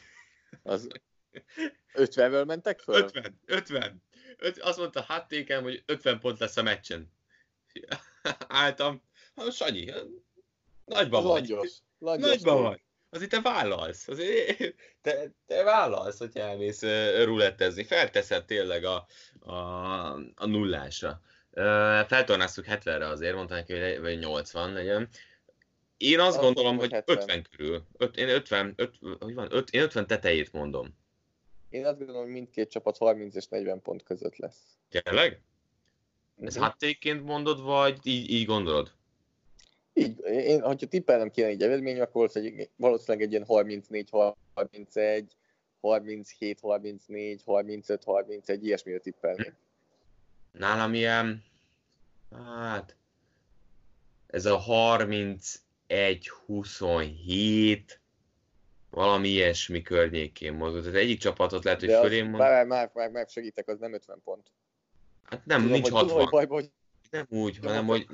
Az 50-vel mentek föl? 50, 50. Öt, azt mondta háttékem, hogy 50 pont lesz a meccsen. Álltam. Sanyi, nagyban vagy. Langyos. Nagyban vagy azért te vállalsz. Azért te, te vállalsz, hogy elmész rulettezni. Felteszed tényleg a, a, a nullásra. Feltornáztuk 70-re azért, mondta neki, hogy 80 legyen. Én azt, azt gondolom, hogy 70. 50 körül. Öt, én 50, 5, hogy van, 5, én 50 tetejét mondom. Én azt gondolom, hogy mindkét csapat 30 és 40 pont között lesz. Tényleg? Ez uh-huh. háttékként mondod, vagy így, így gondolod? Így, én, hogyha tippelnem kéne egy eredmény, akkor valószínűleg egy ilyen 34, 31, 37, 34, 35, 31, ilyesmire tippelni. Nálam ilyen, hát, ez a 31, 27, valami ilyesmi környékén mozog. Tehát egyik csapatot lehet, hogy De fölé mond... Már, már, már, már segítek, az nem 50 pont. Hát nem, tudom, nincs hogy, 60. Tudom, hogy baj, hogy... Nem úgy, hanem hogy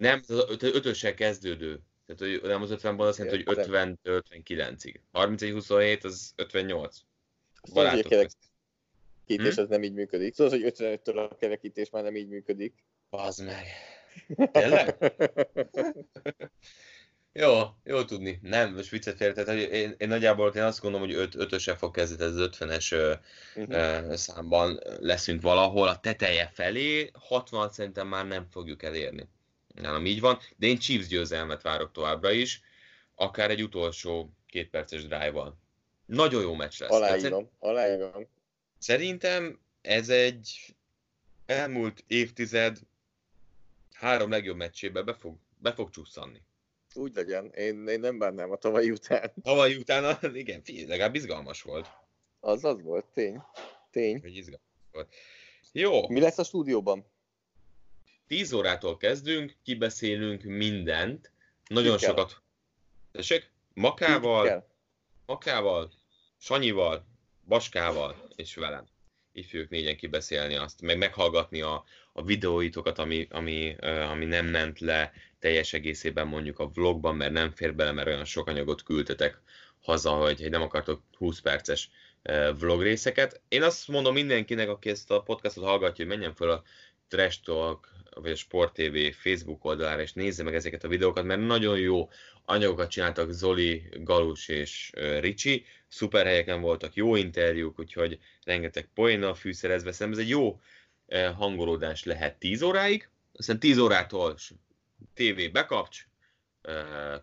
nem, az ötössel kezdődő. Tehát, hogy nem az 50 azt jelenti, hogy 50 59-ig. 31-27 az 58. Barátok. Kerekítés hm? az nem így működik. Szóval, hogy 55-től a kerekítés már nem így működik. Bazd meg. Tényleg? jó, jó tudni. Nem, most viccet félre, tehát hogy én, én, nagyjából én azt gondolom, hogy 5 öt, ötöse fog kezdeni, ez az 50-es uh-huh. számban leszünk valahol a teteje felé, 60 szerintem már nem fogjuk elérni nálam így van, de én Chiefs győzelmet várok továbbra is, akár egy utolsó kétperces drive-val. Nagyon jó meccs lesz. Aláírom, aláírom. Szerintem ez egy elmúlt évtized három legjobb meccsébe be fog, be fog csusszanni. Úgy legyen, én, én nem bánnám a tavalyi után. Tavalyi után, igen, figyelj, legalább izgalmas volt. Az az volt, tény. Tény. Hogy izgalmas volt. Jó. Mi lesz a stúdióban? 10 órától kezdünk, kibeszélünk mindent, nagyon Ki sokat. Tessék? Makával, Makával, Sanyival, Baskával és velem. Így fogjuk négyen kibeszélni azt, meg meghallgatni a, a videóitokat, ami, ami, ami nem ment le teljes egészében mondjuk a vlogban, mert nem fér bele, mert olyan sok anyagot küldtetek haza, hogy nem akartok 20 perces vlog részeket. Én azt mondom mindenkinek, aki ezt a podcastot hallgatja, hogy menjen fel a Trash Talk vagy a Sport TV Facebook oldalára, és nézze meg ezeket a videókat, mert nagyon jó anyagokat csináltak Zoli, Galus és Ricsi, szuper helyeken voltak, jó interjúk, úgyhogy rengeteg poénnal fűszerezve, szerintem ez egy jó hangolódás lehet 10 óráig, aztán 10 órától TV bekapcs,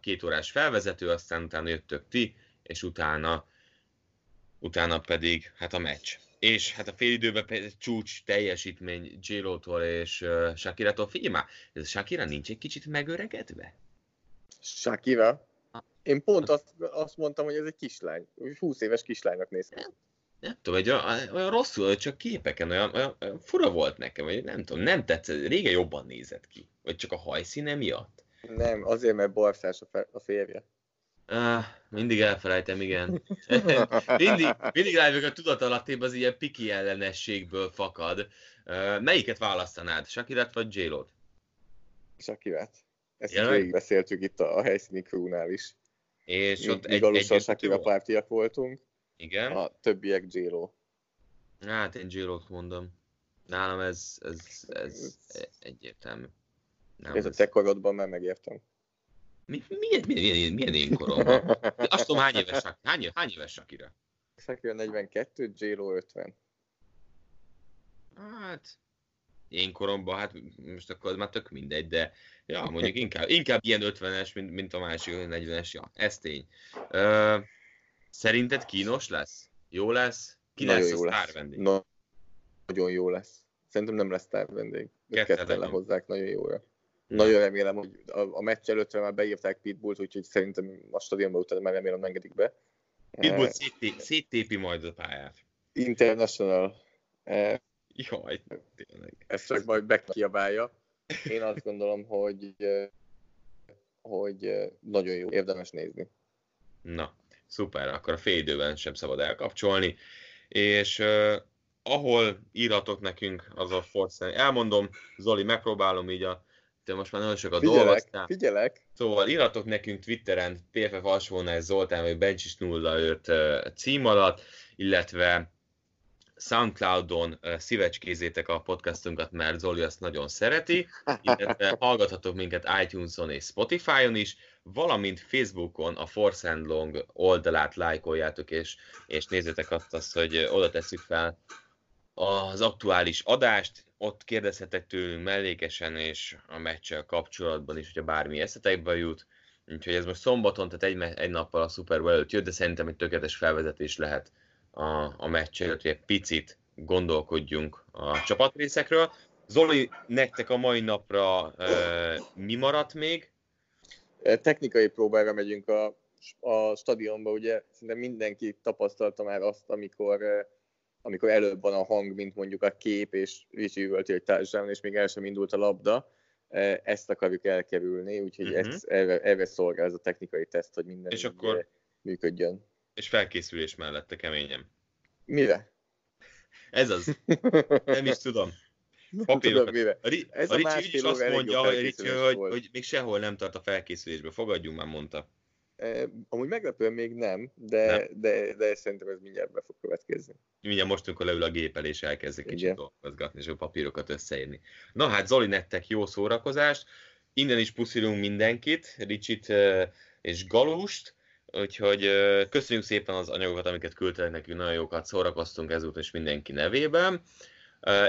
két órás felvezető, aztán utána jöttök ti, és utána, utána pedig hát a meccs és hát a időben csúcs teljesítmény j és uh, Shakira-tól. Figyelj már, ez Shakira nincs egy kicsit megöregedve? Shakira? Én pont azt, azt mondtam, hogy ez egy kislány. 20 éves kislánynak néz ki. Nem tudom, egy olyan, olyan rosszul, csak képeken olyan, olyan, olyan fura volt nekem, vagy nem tudom, nem tetszett, régen jobban nézett ki. Vagy csak a hajszíne miatt? Nem, azért, mert barszás a, fe, a férje. Ah, mindig elfelejtem, igen. mindig, mindig rájövök a tudatalattébb az ilyen piki ellenességből fakad. Uh, melyiket választanád, Shakirat vagy J-Lo-t? Shakirat. Ezt is végigbeszéltük itt a, a helyszíni crewnál is. És mi, ott egy, egy Shakira pártiak voltunk. Igen. A többiek J-Lo. Hát én j mondom. Nálam ez, ez, ez egyértelmű. Nem, ez, ez a te korodban már megértem. Mi, milyen, milyen, milyen, én koromban? Azt tudom, hány éves, hány, hány éves Shakira? Shakira 42, J-Lo 50. Hát, én koromban, hát most akkor az már tök mindegy, de ja, mondjuk inkább, inkább ilyen 50-es, mint, mint a másik 40-es, ja, ez tény. Ö, szerinted kínos lesz? Jó lesz? Ki Nagyon lesz jó a sztár vendég? No, nagyon jó lesz. Szerintem nem lesz sztár vendég. Ketten lehozzák nagyon jóra. Nagyon remélem, hogy a, a meccs előtt már beírták Pitbullt, úgyhogy szerintem a stadionban utána már remélem engedik be. Pitbull uh, széttépi majd a pályát. International. Uh, Jaj, tényleg. Ezt csak majd bekiabálja. Én azt gondolom, hogy, hogy nagyon jó, érdemes nézni. Na, szuper, akkor a fél időben sem szabad elkapcsolni. És uh, ahol írhatok nekünk, az a Force. Elmondom, Zoli, megpróbálom így a te most már nagyon sokat figyelek, dolgoztál. Figyelek, Szóval írhatok nekünk Twitteren PFF Alsónál Zoltán vagy Bencsis 05 cím alatt, illetve Soundcloudon szívecskézétek a podcastunkat, mert Zoli azt nagyon szereti, illetve hallgathatok minket iTunes-on és Spotify-on is, valamint Facebookon a Force and Long oldalát lájkoljátok, és, és nézzétek azt, azt, hogy oda tesszük fel az aktuális adást, ott kérdezhetek tőlünk mellékesen, és a meccsel kapcsolatban is, hogyha bármi eszetekbe jut. Úgyhogy ez most szombaton, tehát egy, egy nappal a Super Bowl előtt jött, de szerintem egy tökéletes felvezetés lehet a, a meccs előtt, hogy egy picit gondolkodjunk a csapatrészekről. Zoli, nektek a mai napra e, mi maradt még? Technikai próbára megyünk a, a stadionba, ugye szinte mindenki tapasztalta már azt, amikor amikor előbb van a hang, mint mondjuk a kép, és Ricsi üvölti, hogy társadalom, és még el sem indult a labda. E, ezt akarjuk elkerülni, úgyhogy uh-huh. ezt, erre, erre szolgál ez a technikai teszt, hogy minden és akkor, működjön. És felkészülés mellette keményem. Mire? Ez az. Nem is tudom. Papírokat. Tudom, A, Ri- Ez a, a Ricsi is azt mondja, hogy, Ricsi, hogy, hogy még sehol nem tart a felkészülésbe. Fogadjunk már, mondta. Amúgy meglepően még nem, de, nem. de, de szerintem ez mindjárt be fog következni. Mindjárt most, amikor leül a gép elé, és elkezdik kicsit dolgozgatni, és a papírokat összeírni. Na hát, Zoli, nektek jó szórakozást. Innen is puszilunk mindenkit, Ricsit és Galust, úgyhogy köszönjük szépen az anyagokat, amiket küldtek nekünk, nagyon jókat szórakoztunk ezúttal is mindenki nevében.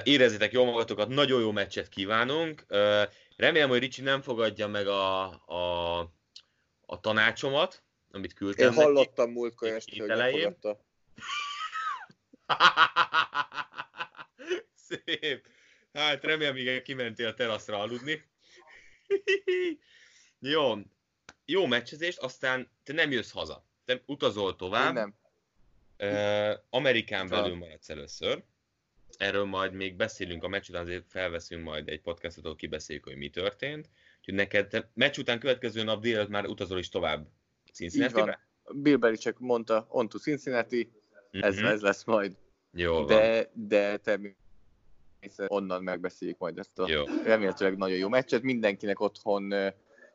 Érezzétek jól magatokat, nagyon jó meccset kívánunk. Remélem, hogy Ricsi nem fogadja meg a, a a tanácsomat, amit küldtem Én hallottam neki, múltkor ezt, hogy elfogadta. Szép. Hát remélem, igen, kimentél a teraszra aludni. jó. Jó meccsezést, aztán te nem jössz haza. Te utazol tovább. Én nem. Uh, Amerikán belül maradsz először. Erről majd még beszélünk a meccs után, azért felveszünk majd egy podcastot, ahol kibeszéljük, hogy mi történt. Úgyhogy neked te meccs után következő nap délelőtt már utazol is tovább Cincinnati-be? Bill Belichick mondta, on to Cincinnati, mm-hmm. ez, ez lesz majd. Jó de, van. de természetesen onnan megbeszéljük majd ezt a jó. remélhetőleg nagyon jó meccset. Mindenkinek otthon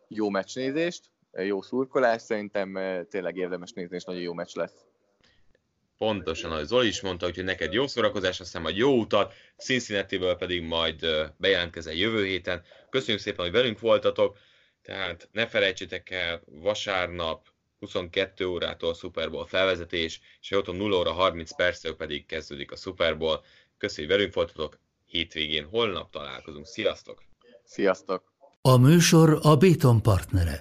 jó meccsnézést, jó szurkolás, szerintem tényleg érdemes nézni, és nagyon jó meccs lesz. Pontosan, ahogy Zoli is mondta, hogy neked jó szórakozás, aztán majd jó utat, cincinnati pedig majd bejelentkezel jövő héten. Köszönjük szépen, hogy velünk voltatok, tehát ne felejtsétek el, vasárnap 22 órától Super Bowl felvezetés, és otthon 0 óra 30 perctől pedig kezdődik a Super Bowl. Köszönjük, hogy velünk voltatok, hétvégén holnap találkozunk. Sziasztok! Sziasztok! A műsor a Béton partnere.